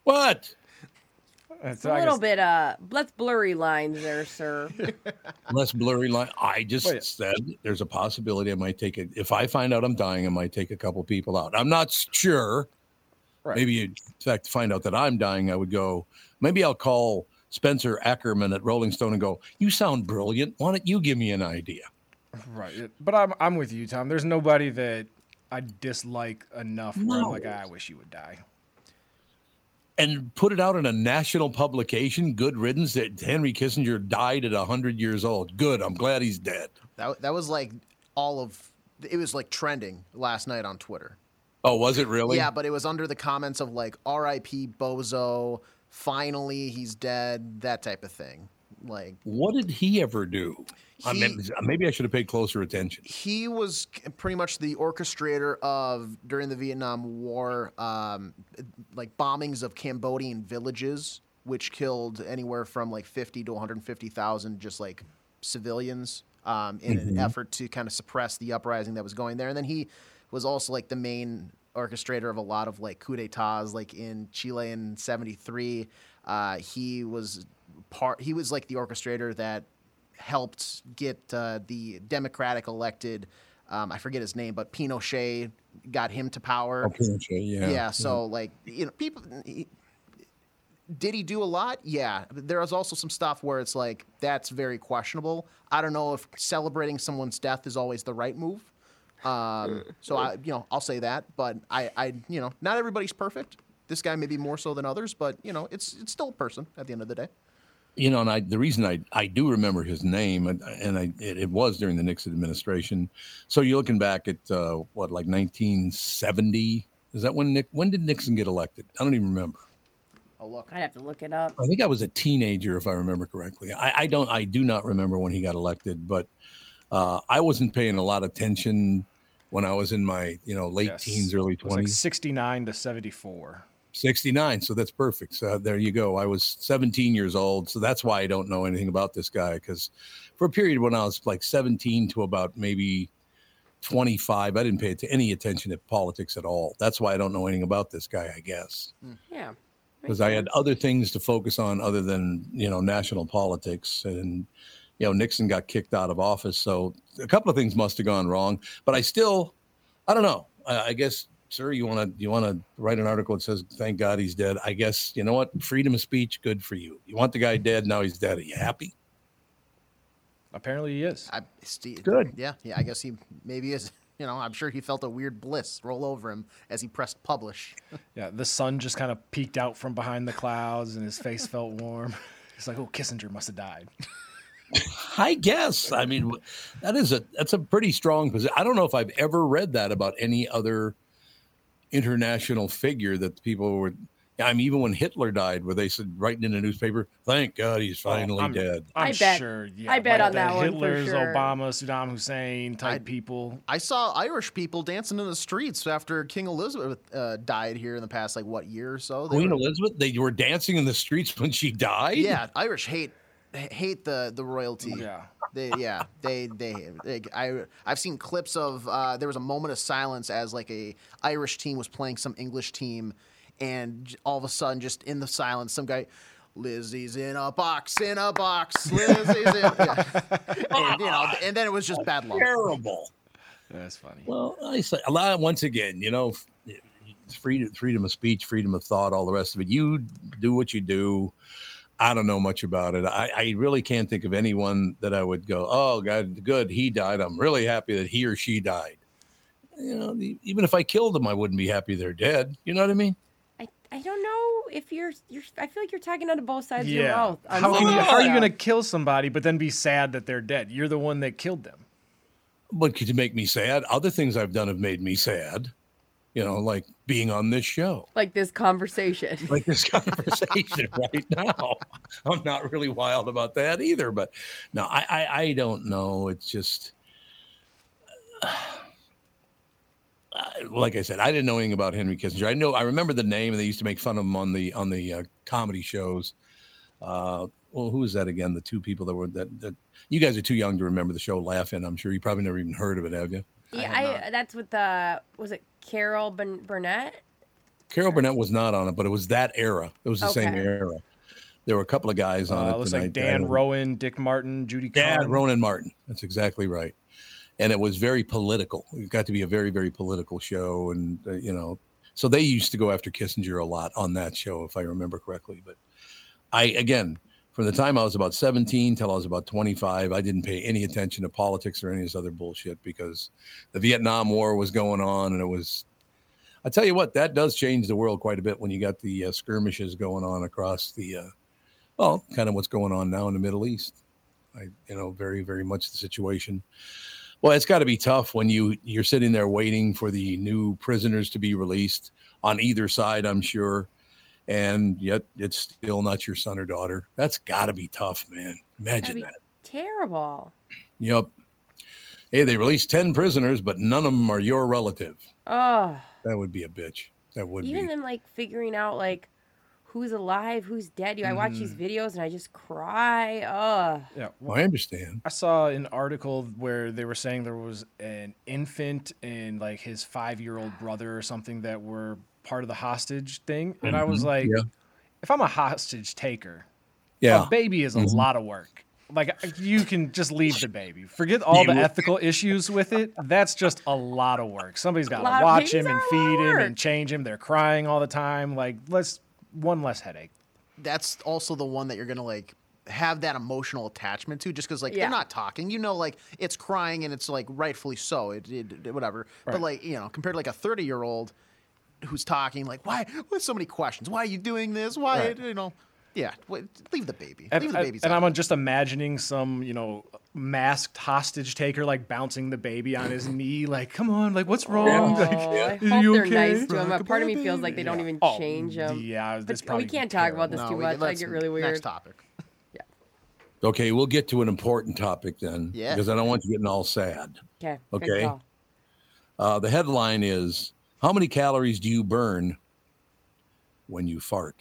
What? It's a little bit uh let's blurry lines there, sir. Less blurry line. I just Wait. said there's a possibility I might take it. If I find out I'm dying, I might take a couple people out. I'm not sure. Right. Maybe, in fact, to find out that I'm dying, I would go, maybe I'll call Spencer Ackerman at Rolling Stone and go, You sound brilliant. Why don't you give me an idea? Right. But I'm, I'm with you, Tom. There's nobody that I dislike enough where I'm like, "Ah, I wish you would die. And put it out in a national publication, good riddance, that Henry Kissinger died at 100 years old. Good. I'm glad he's dead. That that was like all of it was like trending last night on Twitter. Oh, was it really? Yeah, but it was under the comments of like R.I.P. Bozo. Finally, he's dead. That type of thing. Like What did he ever do? He- maybe I should have paid closer attention. he was pretty much the orchestrator of during the Vietnam War, um, like bombings of Cambodian villages, which killed anywhere from like fifty to one hundred fifty thousand just like civilians um, in an Mhm. effort to kind of suppress the uprising that was going there. And then he was also like the main orchestrator of a lot of like coup d'états, like in Chile in '73. Uh, he was part. He was like the orchestrator that helped get uh, the Democratic elected. Um, I forget his name, but Pinochet got him to power. Oh, Pinochet, yeah. Yeah. So like you know, people. he- did he do a lot? Yeah. There is also some stuff where it's like that's very questionable. I don't know if celebrating someone's death is always the right move. Um, so I, you know, I'll say that. But I, I, you know, not everybody's perfect. This guy may be more so than others, but you know, it's it's still a person at the end of the day. You know, and I the reason I I do remember his name, and, and I it, it was during the Nixon administration. So you're looking back at uh, what like 1970. Is that when Nick? When did Nixon get elected? I don't even remember. Oh look, I'd have to look it up. I think I was a teenager, if I remember correctly. I, I don't. I do not remember when he got elected, but uh, I wasn't paying a lot of attention when I was in my you know late Yes. teens, early It was like twenties. 69 to 74. 69 so that's perfect. So there you go. I was 17 years old so that's why i don't know anything about this guy because for a period when i was like 17 to about maybe 25 i didn't pay att- any attention to politics at all. That's why i don't know anything about this guy i guess. Hmm. Yeah. because i had other things to focus on other than you know national politics and you know nixon got kicked out of office so a couple of things must have gone wrong but i still i don't know. I, I guess sir you want to you want to write an article that says thank god he's dead i guess you know what freedom of speech good for you you want the guy dead now he's dead are you happy Apparently he is. I, Steve, Good. Yeah, yeah. I guess he maybe is. You know, I'm sure he felt a weird bliss roll over him as he pressed publish. Yeah, the sun just kind of peeked out from behind the clouds and his face felt warm. It's like, oh, Kissinger must have died. i guess i mean that is a that's a pretty strong position i don't know if i've ever read that about any other international figure that people were I mean, even when Hitler died, where they said writing in a newspaper, "Thank God he's finally I'm- dead." I'm I bet- sure. Yeah, I bet like on that one for Hitler's, sure. Obama, Saddam Hussein type people. I saw Irish people dancing in the streets after King Elizabeth uh, died here in the past like what year or so. They Queen were- Elizabeth, they were dancing in the streets when she died. Yeah, Irish hate hate the the royalty. Yeah. They, yeah, they, they, they, I, I've seen clips of. Uh, there was a moment of silence as like a Irish team was playing some English team, and all of a sudden, just in the silence, some guy, Lizzie's in a box, in a box, Lizzie's in. Yeah. and, you know, and then it was just bad luck. terrible. That's funny. Well, I say a lot. Once again, you know, f- it's freedom, freedom of speech, freedom of thought, all the rest of it. You do what you do. I don't know much about it. I, I really can't think of anyone that I would go, oh, God, good, he died. I'm really happy that he or she died. You know, even if I killed them, I wouldn't be happy they're dead. You know what I mean? I, I don't know if you're you're I feel like you're talking out of both sides of your Yeah. mouth. on How, can you, how are you going to kill somebody but then be sad that they're dead? You're the one that killed them. But could you make me sad? Other things I've done have made me sad. You know, like being on this show, like this conversation? like this conversation right now. I'm not really wild about that either. But no, I I, I don't know. It's just. uh, like I said, I didn't know anything about Henry Kissinger. I know I remember the name, and they used to make fun of him on the on the uh, comedy shows. Uh, well, who was that again? The two people that were that, that you guys are too young to remember the show Laugh In. I'm sure you probably never even heard of it, have you? Yeah, I, that's with the was it Carol Bun- Burnett? Carol Burnett was not on it, but it was that era. It was the same era. There were a couple of guys on Uh, it. it looks like Dan Rowan, Dick Martin, Judy Dad, Rowan Ronan Martin. That's exactly right. And it was very political. It got to be a very, very political show. And, uh, you know, so they used to go after Kissinger a lot on that show, if I remember correctly. But I, again, from the time I was about 17 till I was about 25, I didn't pay any attention to politics or any of this other bullshit because the Vietnam War was going on and it was. I tell you what, that does change the world quite a bit when you got the uh, skirmishes going on across the, uh, well, kind of what's going on now in the Middle East. I, you know, very, very much the situation. Well, it's got to be tough when you you're sitting there waiting for the new prisoners to be released on either side. I'm sure, and yet it's still not your son or daughter. That's got to be tough, man. Imagine That'd be that. terrible. Yep. Hey, they released ten prisoners, but none of them are your relative. Oh, That would be a bitch. That would be. even be. them like figuring out like who's alive, who's dead. You, I watch these mm-hmm. videos and I just cry. Oh, Yeah, well, I understand. I saw an article where they were saying there was an infant and like his five year old brother or something that were part of the hostage thing. And I was Mhm, like, yeah. if I'm a hostage taker, Yeah. a baby is a Mhm. lot of work. Like you can just leave the baby. Forget all the ethical issues with it. That's just a lot of work. Somebody's got to watch him and are a lot feed him and change him. They're crying all the time. Like let's one less headache. That's also the one that you're gonna like have that emotional attachment to, just because like Yeah. they're not talking. You know, like it's crying and it's like rightfully so. It, it, it- whatever. But like you know, compared to like a 30 year old who's talking, like why? With so many questions. Why are you doing this? Why? Right. You know. Yeah. Wait, leave the baby. And, leave the and- babies. and out. I'm just imagining some, you know, masked hostage taker like bouncing the baby on his knee, like, come on, like, what's wrong? Oh, Like, I "Is hope you they're okay?" nice to him. A part of me feels like they don't even Oh, change them. yeah, but that's we can't talk about this No, too we- much. I get really weird. Next topic. Yeah okay, we'll get to an important topic then, Yeah. because I don't want you getting all sad. Okay. Okay. Uh, the headline is How many calories do you burn when you fart?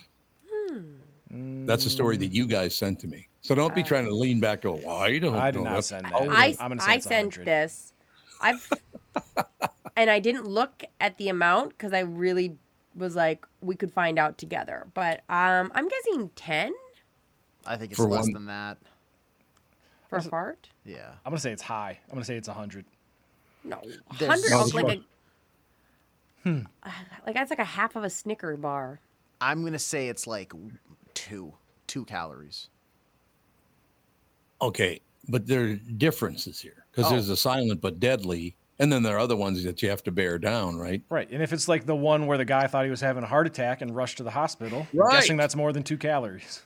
That's a story that you guys sent to me. So don't be trying to lean back and go, well, I don't I did know. not That's send that. I, I'm say I sent this. I've and I didn't look at the amount because I really was like we could find out together. But um, I'm guessing ten I think it's For less one- than that. for a fart. Yeah. I'm gonna say it's high. I'm gonna say it's 100. No, There's- hundred. No, it's like more. A, like that's like a half of a Snicker bar. I'm gonna say it's like two, two calories. Okay, but there are differences here because Oh. there's a silent but deadly, and then there are other ones that you have to bear down, right? Right. And if it's like the one where the guy thought he was having a heart attack and rushed to the hospital, I'm guessing that's more than two calories.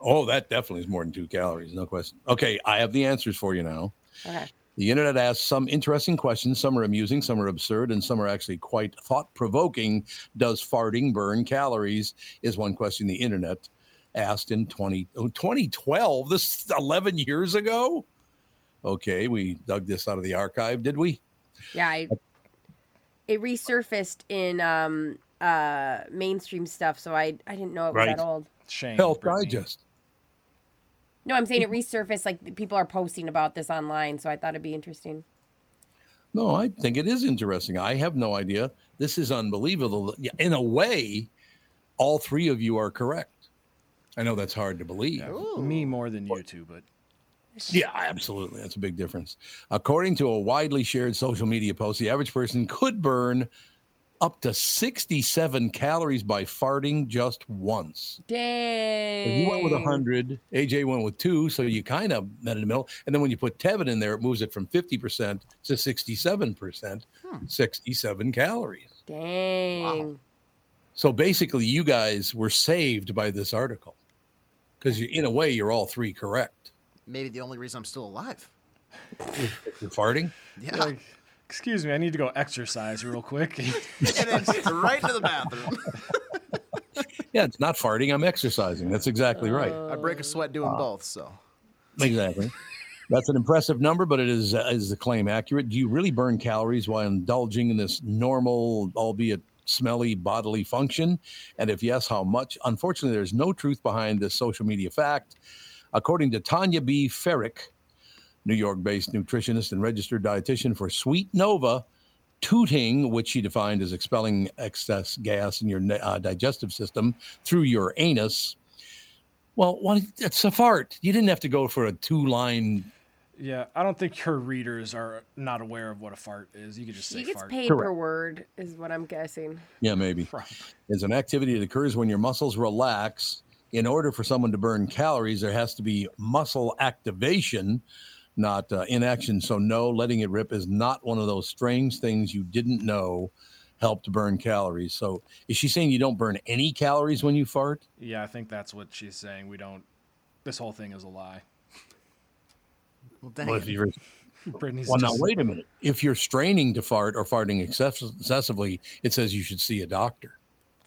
Oh, that definitely is more than two calories, no question. Okay, I have the answers for you now. Okay. The internet asks some interesting questions. Some are amusing, some are absurd, and some are actually quite thought provoking. Does farting burn calories? Is one question the internet asked in 20, oh, 2012. This 11 years ago. Okay, we dug this out of the archive, did we? Yeah, I, it resurfaced in um uh mainstream stuff, so I I didn't know it was Right. that old. Shame. Health Brittany. Digest. No, I'm saying it mm-hmm. resurfaced. Like people are posting about this online, so I thought it'd be interesting. No, I think it is interesting. I have no idea. This is unbelievable. In a way, all three of you are correct. I know that's hard to believe. Me more than you two, but Yeah, absolutely. That's a big difference. According to a widely shared social media post, the average person could burn up to 67 calories by farting just once. Dang. And you went with 100, AJ went with two, so you kind of met in the middle. And then when you put Tevin in there, it moves it from 50% to 67%, hmm. 67 calories. Dang. Wow. So basically, you guys were saved by this article because in a way, you're all three correct. Maybe the only reason I'm still alive. You're farting. Yeah. Like, excuse me, I need to go exercise real quick. and then right to the bathroom. Yeah, it's not farting. I'm exercising. That's exactly right. I break a sweat doing both, so. Exactly. That's an impressive number, but it is uh, is the claim accurate? Do you really burn calories while indulging in this normal, albeit smelly bodily function? And if yes, how much? Unfortunately, there's no truth behind this social media fact. According to Tanya B. Ferrick, New York-based nutritionist and registered dietitian for Sweet Nova, tooting, which she defined as expelling excess gas in your uh, digestive system through your anus. Well, what, it's a fart. You didn't have to go for a two-line yeah, I don't think her readers are not aware of what a fart is. You could just say She gets fart. paid per word, is what I'm guessing. Yeah, maybe. It's an activity that occurs when your muscles relax. In order for someone to burn calories, there has to be muscle activation, not uh, inaction. So, no, letting it rip is not one of those strange things you didn't know helped burn calories. So, is she saying you don't burn any calories when you fart? Yeah, I think that's what she's saying. We don't. This whole thing is a lie. Well, Well, if you're, Brittany's well, now wait a minute. If you're straining to fart or farting excessively, it says you should see a doctor.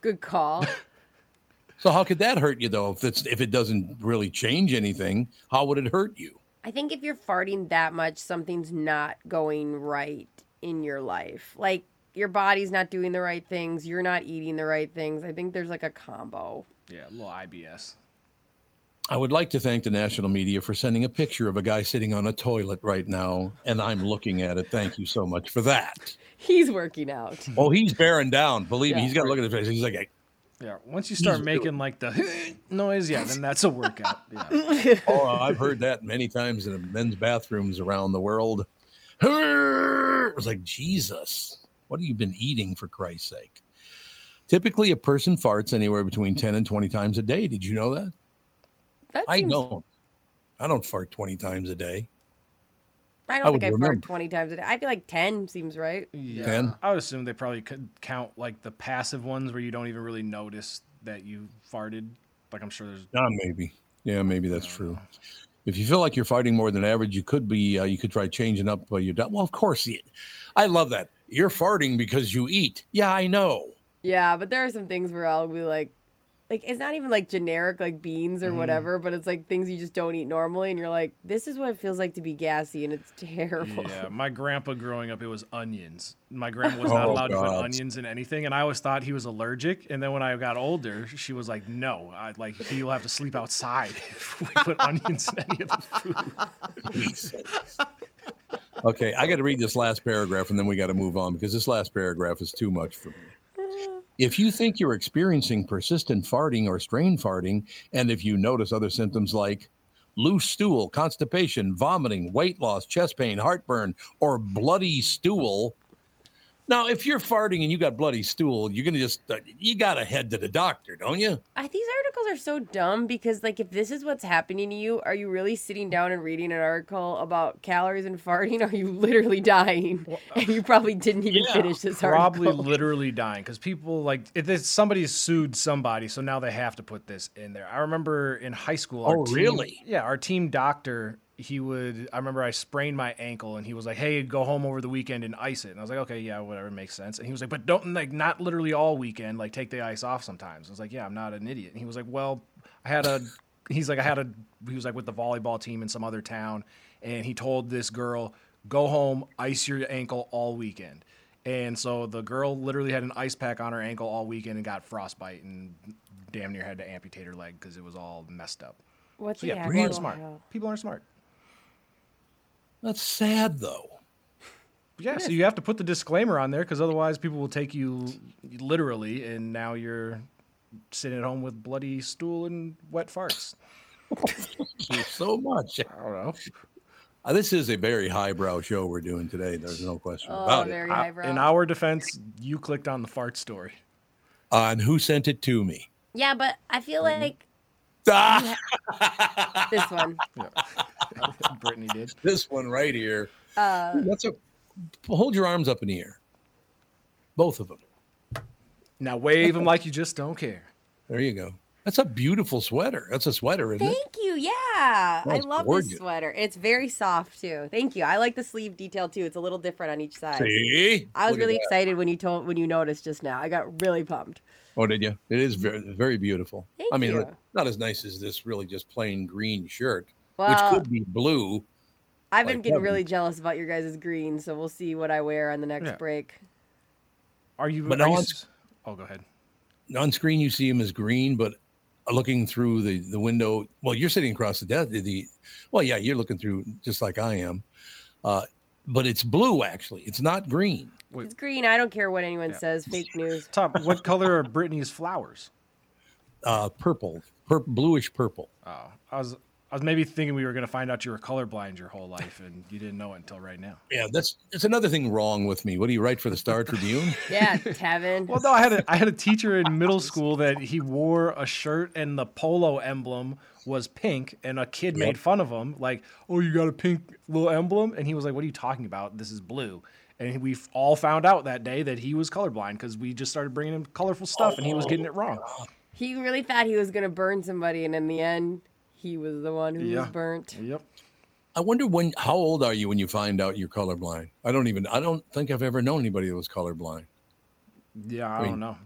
Good call. So how could that hurt you though? If it's if it doesn't really change anything, how would it hurt you? I think if you're farting that much, something's not going right in your life. Like your body's not doing the right things, you're not eating the right things. I think there's like a combo. Yeah, a little IBS. I would like to thank the national media for sending a picture of a guy sitting on a toilet right now, and I'm looking at it. Thank you so much for that. He's working out. Oh, he's bearing down. Believe me, he's got to look at his face. He's like, Yeah, once you start He's making like the noise, yeah, then that's a workout. Yeah. oh, I've heard that many times in men's bathrooms around the world. It was like, Jesus, what have you been eating for Christ's sake? Typically, a person farts anywhere between 10 and 20 times a day. Did you know that? That I don't. I don't fart 20 times a day. I I don't would think I fart remember. 20 times a day. I feel like 10 seems right. Yeah, Ten? I would assume they probably could count like the passive ones where you don't even really notice that you farted. Like I'm sure there's Ah, maybe. Yeah, maybe that's true. If you feel like you're fighting more than average, you could be. Uh, you could try changing up uh, your diet. Well, of course, you- I love that. You're farting because you eat. Yeah, I know. Yeah, but there are some things where I'll be like, like it's not even like generic like beans or Mhm. whatever, but it's like things you just don't eat normally, and you're like, this is what it feels like to be gassy, and it's terrible. Yeah, my grandpa growing up, it was onions. My grandma was not Oh, allowed to put onions in anything, and I always thought he was allergic. And then when I got older, she was like, "No, I, like he'll have to sleep outside if we put onions in any of the food." Okay, I got to read this last paragraph and then we got to move on because this last paragraph is too much for me. If you think you're experiencing persistent farting or strain farting, and if you notice other symptoms like loose stool, constipation, vomiting, weight loss, chest pain, heartburn, or bloody stool, now if you're farting and you got bloody stool, you're gonna just uh, you got to head to the doctor, don't you? I, these articles are so dumb because like if this is what's happening to you, are you really sitting down and reading an article about calories and farting? Are you literally dying? and you probably didn't even finish this Probably article. Probably literally dying because people like it, it's, somebody sued somebody, so now they have to put this in there. I remember in high school. our Oh, team- really? Yeah, our team doctor. He would. I remember I sprained my ankle, and he was like, "Hey, go home over the weekend and ice it." And I was like, "Okay, yeah, whatever, makes sense." And he was like, "But don't like not literally all weekend. Like take the ice off sometimes." I was like, "Yeah, I'm not an idiot." And he was like, "Well, I had a." He's like, I had a. He was like with the volleyball team in some other town, and he told this girl, "Go home, ice your ankle all weekend." And so the girl literally had an ice pack on her ankle all weekend and got frostbite and damn near had to amputate her leg because it was all messed up. What's so the yeah, people aren't smart. People aren't smart. That's sad though. Yeah, so you have to put the disclaimer on there because otherwise people will take you literally, and now you're sitting at home with bloody stool and wet farts. Thank you so much. I don't know. Uh, this is a very highbrow show we're doing today. There's no question Oh, about very it. highbrow. In our defense, you clicked on the fart story. And who sent it to me? Yeah, but I feel Mm-hmm. like Ah, this one. Brittany did. this one right here. Uh, What's up? Hold your arms up in the air. Both of them. Now wave them like you just don't care. There you go. That's a beautiful sweater. That's a sweater, isn't it? Thank you. Yeah. I love gorgeous. this sweater. It's very soft too. Thank you. I like the sleeve detail too. It's a little different on each side. See? I was Look really excited when you told when you noticed just now. I got really pumped. Oh, did you? It is very, very beautiful. Thank I mean, you. not as nice as this really just plain green shirt, Well, which could be blue. I've been like getting Kevin. really jealous about your guys' green, so we'll see what I wear on the next Yeah. break. Are you? But are no you one's- oh, go ahead. On screen, you see him as green, but looking through the, the window, well, you're sitting across the desk. The, well, yeah, you're looking through just like I am, uh, but it's blue actually. It's not green. It's green. I don't care what anyone says. Fake news. Tom, what color are Brittany's flowers? Uh, purple, pur- bluish purple. Oh, I was I was maybe thinking we were going to find out you were colorblind your whole life, and you didn't know it until right now. Yeah, that's it's another thing wrong with me. What do you write for the Star Tribune? Yeah, Tevin. Well, no, I had a I had a teacher in middle school that he wore a shirt and the polo emblem was pink, and a kid Yep. made fun of him, like, "Oh, you got a pink little emblem," and he was like, "What are you talking about? This is blue." And we all found out that day that he was colorblind because we just started bringing him colorful stuff, and he was oh, getting it wrong. He really thought he was gonna burn somebody, and in the end, he was the one who Yeah. was burnt. Yep. I wonder when. How old are you when you find out you're colorblind? I don't even. I don't think I've ever known anybody that was colorblind. Yeah, I, I mean, don't know.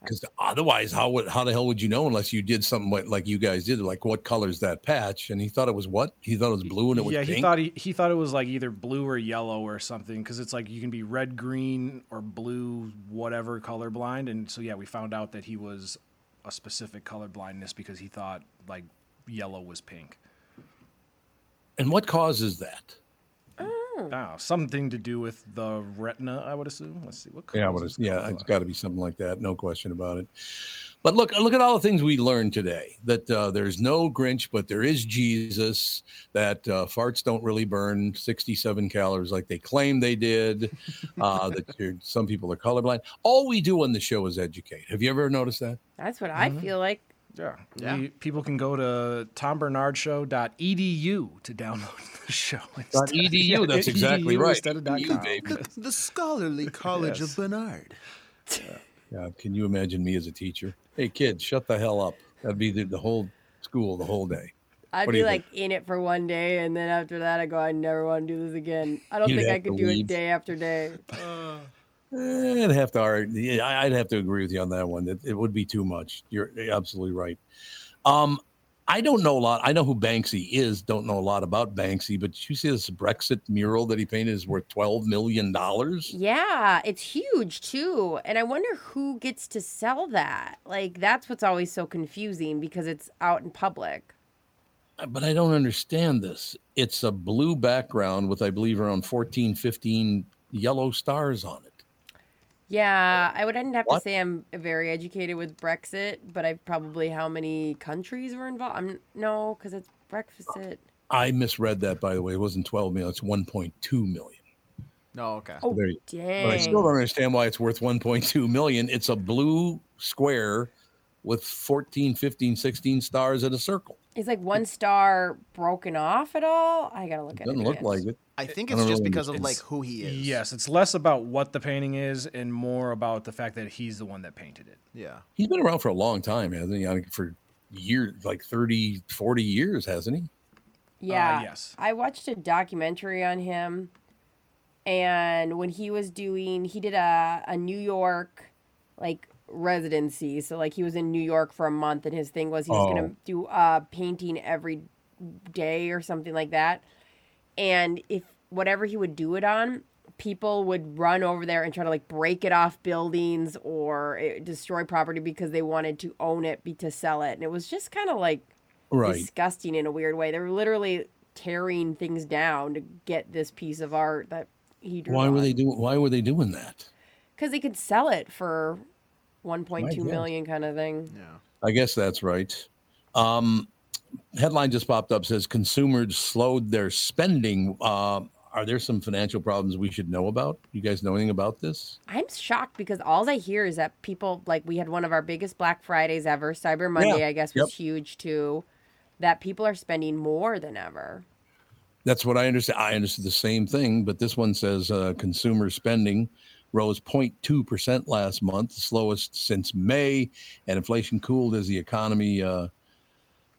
Because otherwise, how would how the hell would you know unless you did something like, like you guys did? Like, what color's that patch? And he thought it was what? He thought it was blue and it was yeah, pink. he thought he, he thought it was like either blue or yellow or something because it's like you can be red, green, or blue, whatever colorblind. And so yeah, we found out that he was a specific color blindness because he thought like yellow was pink. and what causes that? Oh, something to do with the retina, I would assume. Let's see what. Yeah, but causes it's, yeah, it's got to be something like that. No question about it. But look, look at all the things we learned today. That uh, there's no Grinch, but there is Jesus. That uh, farts don't really burn 67 calories like they claim they did. Uh, that you're, some people are colorblind. All we do on the show is educate. Have you ever noticed that? That's what I Mm-hmm. feel like. Yeah. Yeah. We, people can go to tombarnardshow.edu to download the show. instead. edu, that's exactly edu right. Instead of com. The, the scholarly College Yes. of Barnard. Yeah, can you imagine me as a teacher? Hey, kids, shut the hell up. That'd be the, the whole school the whole day. I'd What be like think? in it for one day, and then after that, I go, I never want to do this again. I don't You'd think I could to do it day after day. Eh, I'd have to argue. I'd have to agree with you on that one. It, it would be too much. You're absolutely right. Um, I don't know a lot. I know who Banksy is. Don't know a lot about Banksy, but you see this Brexit mural that he painted is worth twelve million dollars. Yeah, it's huge too. And I wonder who gets to sell that. Like, that's what's always so confusing because it's out in public. But I don't understand this. It's a blue background with, I believe, around 14, 15 yellow stars on it. Yeah, I wouldn't have What? to say I'm very educated with Brexit, but I probably how many countries were involved. I'm no, because it's Brexit. I misread that, by the way. It wasn't 12 million. It's 1.2 million. No, okay. Oh, There dang. But I still don't understand why it's worth 1.2 million. It's a blue square with 14, 15, 16 stars in a circle. Is like one star broken off at all? I gotta look at Doesn't it. look again. like it. I think it's don't just really because of like who he is. Yes, it's less about what the painting is and more about the fact that he's the one that painted it. Yeah. He's been around for a long time, hasn't he? I mean, for years, like 30, 40 years, hasn't he? Yeah. Uh, yes. I watched a documentary on him and when he was doing he did a, a New York like residency. So like he was in New York for a month and his thing was he was Oh. gonna do uh painting every day or something like that. And if whatever he would do it on, people would run over there and try to like break it off buildings or eh, destroy property because they wanted to own it be to sell it. And it was just kind of like Right. disgusting in a weird way. They were literally tearing things down to get this piece of art that he drew. Why were they doing? Why were they doing that? Because they could sell it for one I point two guess. million, kind of thing. Yeah. I guess that's right. Um, headline just popped up says consumers slowed their spending. Uh, are there some financial problems we should know about? You guys know anything about this? I'm shocked because all I hear is that people like we had one of our biggest Black Fridays ever. Cyber Monday, Yeah. I guess, was Yep. huge too. That people are spending more than ever. That's what I understand. I understood the same thing, but this one says uh, consumer spending rose 0.2% last month, the slowest since May, and inflation cooled as the economy uh,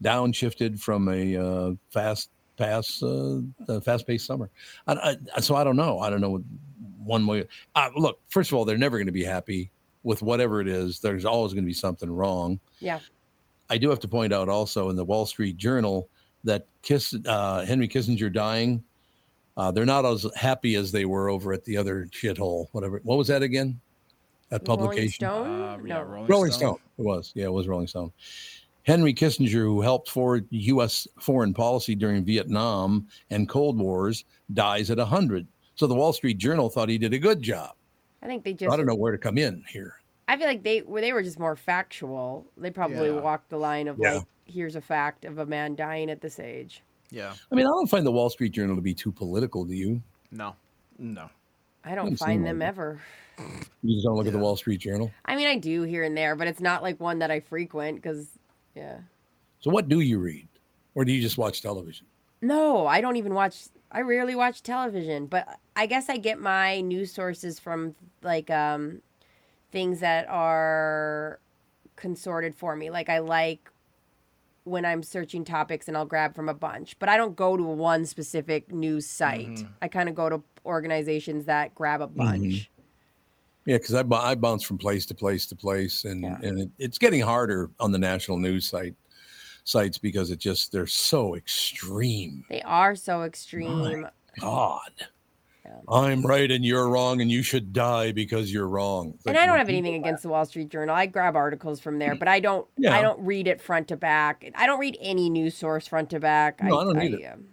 downshifted from a uh, fast pass, uh, fast-paced summer. I, I, so I don't know. I don't know one way. Uh, look, first of all, they're never going to be happy with whatever it is. There's always going to be something wrong. Yeah. I do have to point out also in the Wall Street Journal that Kiss, uh, Henry Kissinger dying. Uh, they're not as happy as they were over at the other shithole. Whatever. What was that again? That publication. Rolling Stone? Uh, yeah, no. Rolling, Rolling Stone. Stone. It was. Yeah, it was Rolling Stone. Henry Kissinger, who helped forward U.S. foreign policy during Vietnam and Cold Wars, dies at 100. So the Wall Street Journal thought he did a good job. I think they just. I don't know where to come in here. I feel like they were they were just more factual. They probably Yeah. walked the line of Yeah. like, here's a fact of a man dying at this age. Yeah. I mean, I don't find the Wall Street Journal to be too political, do you? No. No. I don't find them it. ever. You just don't look at the Wall Street Journal. I mean, I do here and there, but it's not like one that I frequent because, yeah. So what do you read? Or do you just watch television? No, I don't even watch. I rarely watch television, but I guess I get my news sources from like um, things that are consorted for me. Like I like when I'm searching topics and I'll grab from a bunch, but I don't go to one specific news site. Mm-hmm. I kind of go to organizations that grab a mm-hmm. bunch. Yeah, because I, I bounce from place to place to place, and and it, it's getting harder on the national news site sites because it just they're so extreme. They are so extreme. God, I'm right and you're wrong, and you should die because you're wrong. And I don't have anything against the Wall Street Journal. I grab articles from there, but I don't. Yeah. I don't read it front to back. I don't read any news source front to back. No, I don't either. um,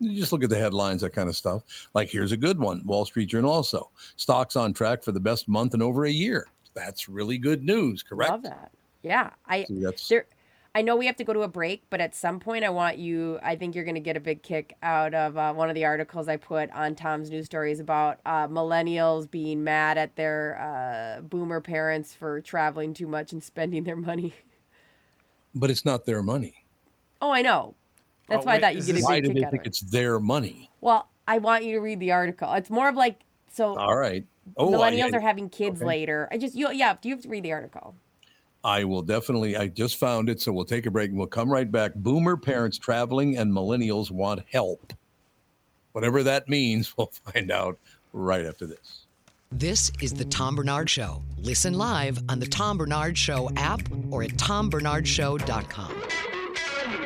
You just look at the headlines, that kind of stuff. Like here's a good one: Wall Street Journal also stocks on track for the best month in over a year. That's really good news, correct? Love that. Yeah, I See, that's- there. I know we have to go to a break, but at some point, I want you. I think you're going to get a big kick out of uh, one of the articles I put on Tom's news stories about uh, millennials being mad at their uh, boomer parents for traveling too much and spending their money. But it's not their money. Oh, I know. That's Oh, why I thought you'd get a this- Why big do kick they out of think it. it's their money? Well, I want you to read the article. It's more of like so. All right. Oh, millennials I- are having kids okay. later. I just you yeah. Do you have to read the article. I will definitely. I just found it, so we'll take a break and we'll come right back. Boomer parents traveling and millennials want help. Whatever that means, we'll find out right after this. This is the Tom Barnard Show. Listen live on the Tom Barnard Show app or at tombarnardshow.com.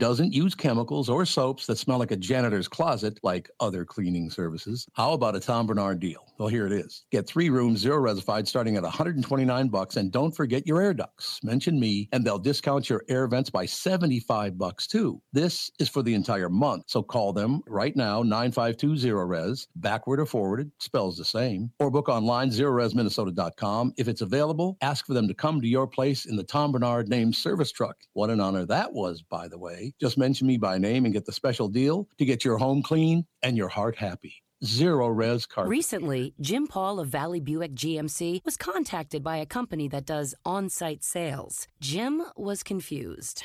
doesn't use chemicals or soaps that smell like a janitor's closet like other cleaning services. How about a Tom Barnard deal? Well, here it is. Get three rooms, zero resified, starting at 129 bucks, and don't forget your air ducts. Mention me, and they'll discount your air vents by 75 bucks too. This is for the entire month, so call them right now, 9520 res, backward or forwarded, spells the same, or book online, zerorezminnesota.com. If it's available, ask for them to come to your place in the Tom Barnard named service truck. What an honor that was, by the way. Just mention me by name and get the special deal to get your home clean and your heart happy. Zerorez Carpet. Recently, Jim Paul of Valley Buick GMC was contacted by a company that does on site sales. Jim was confused.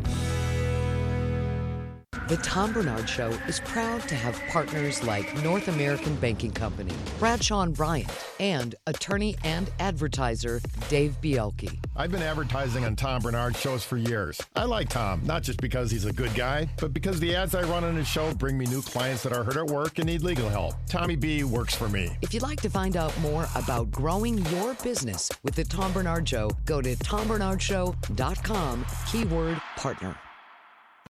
The Tom Barnard Show is proud to have partners like North American Banking Company, Bradshaw and Bryant, and attorney and advertiser Dave Bialke. I've been advertising on Tom Barnard shows for years. I like Tom, not just because he's a good guy, but because the ads I run on his show bring me new clients that are hurt at work and need legal help. Tommy B works for me. If you'd like to find out more about growing your business with the Tom Barnard Show, go to tombarnardshow.com, keyword partner.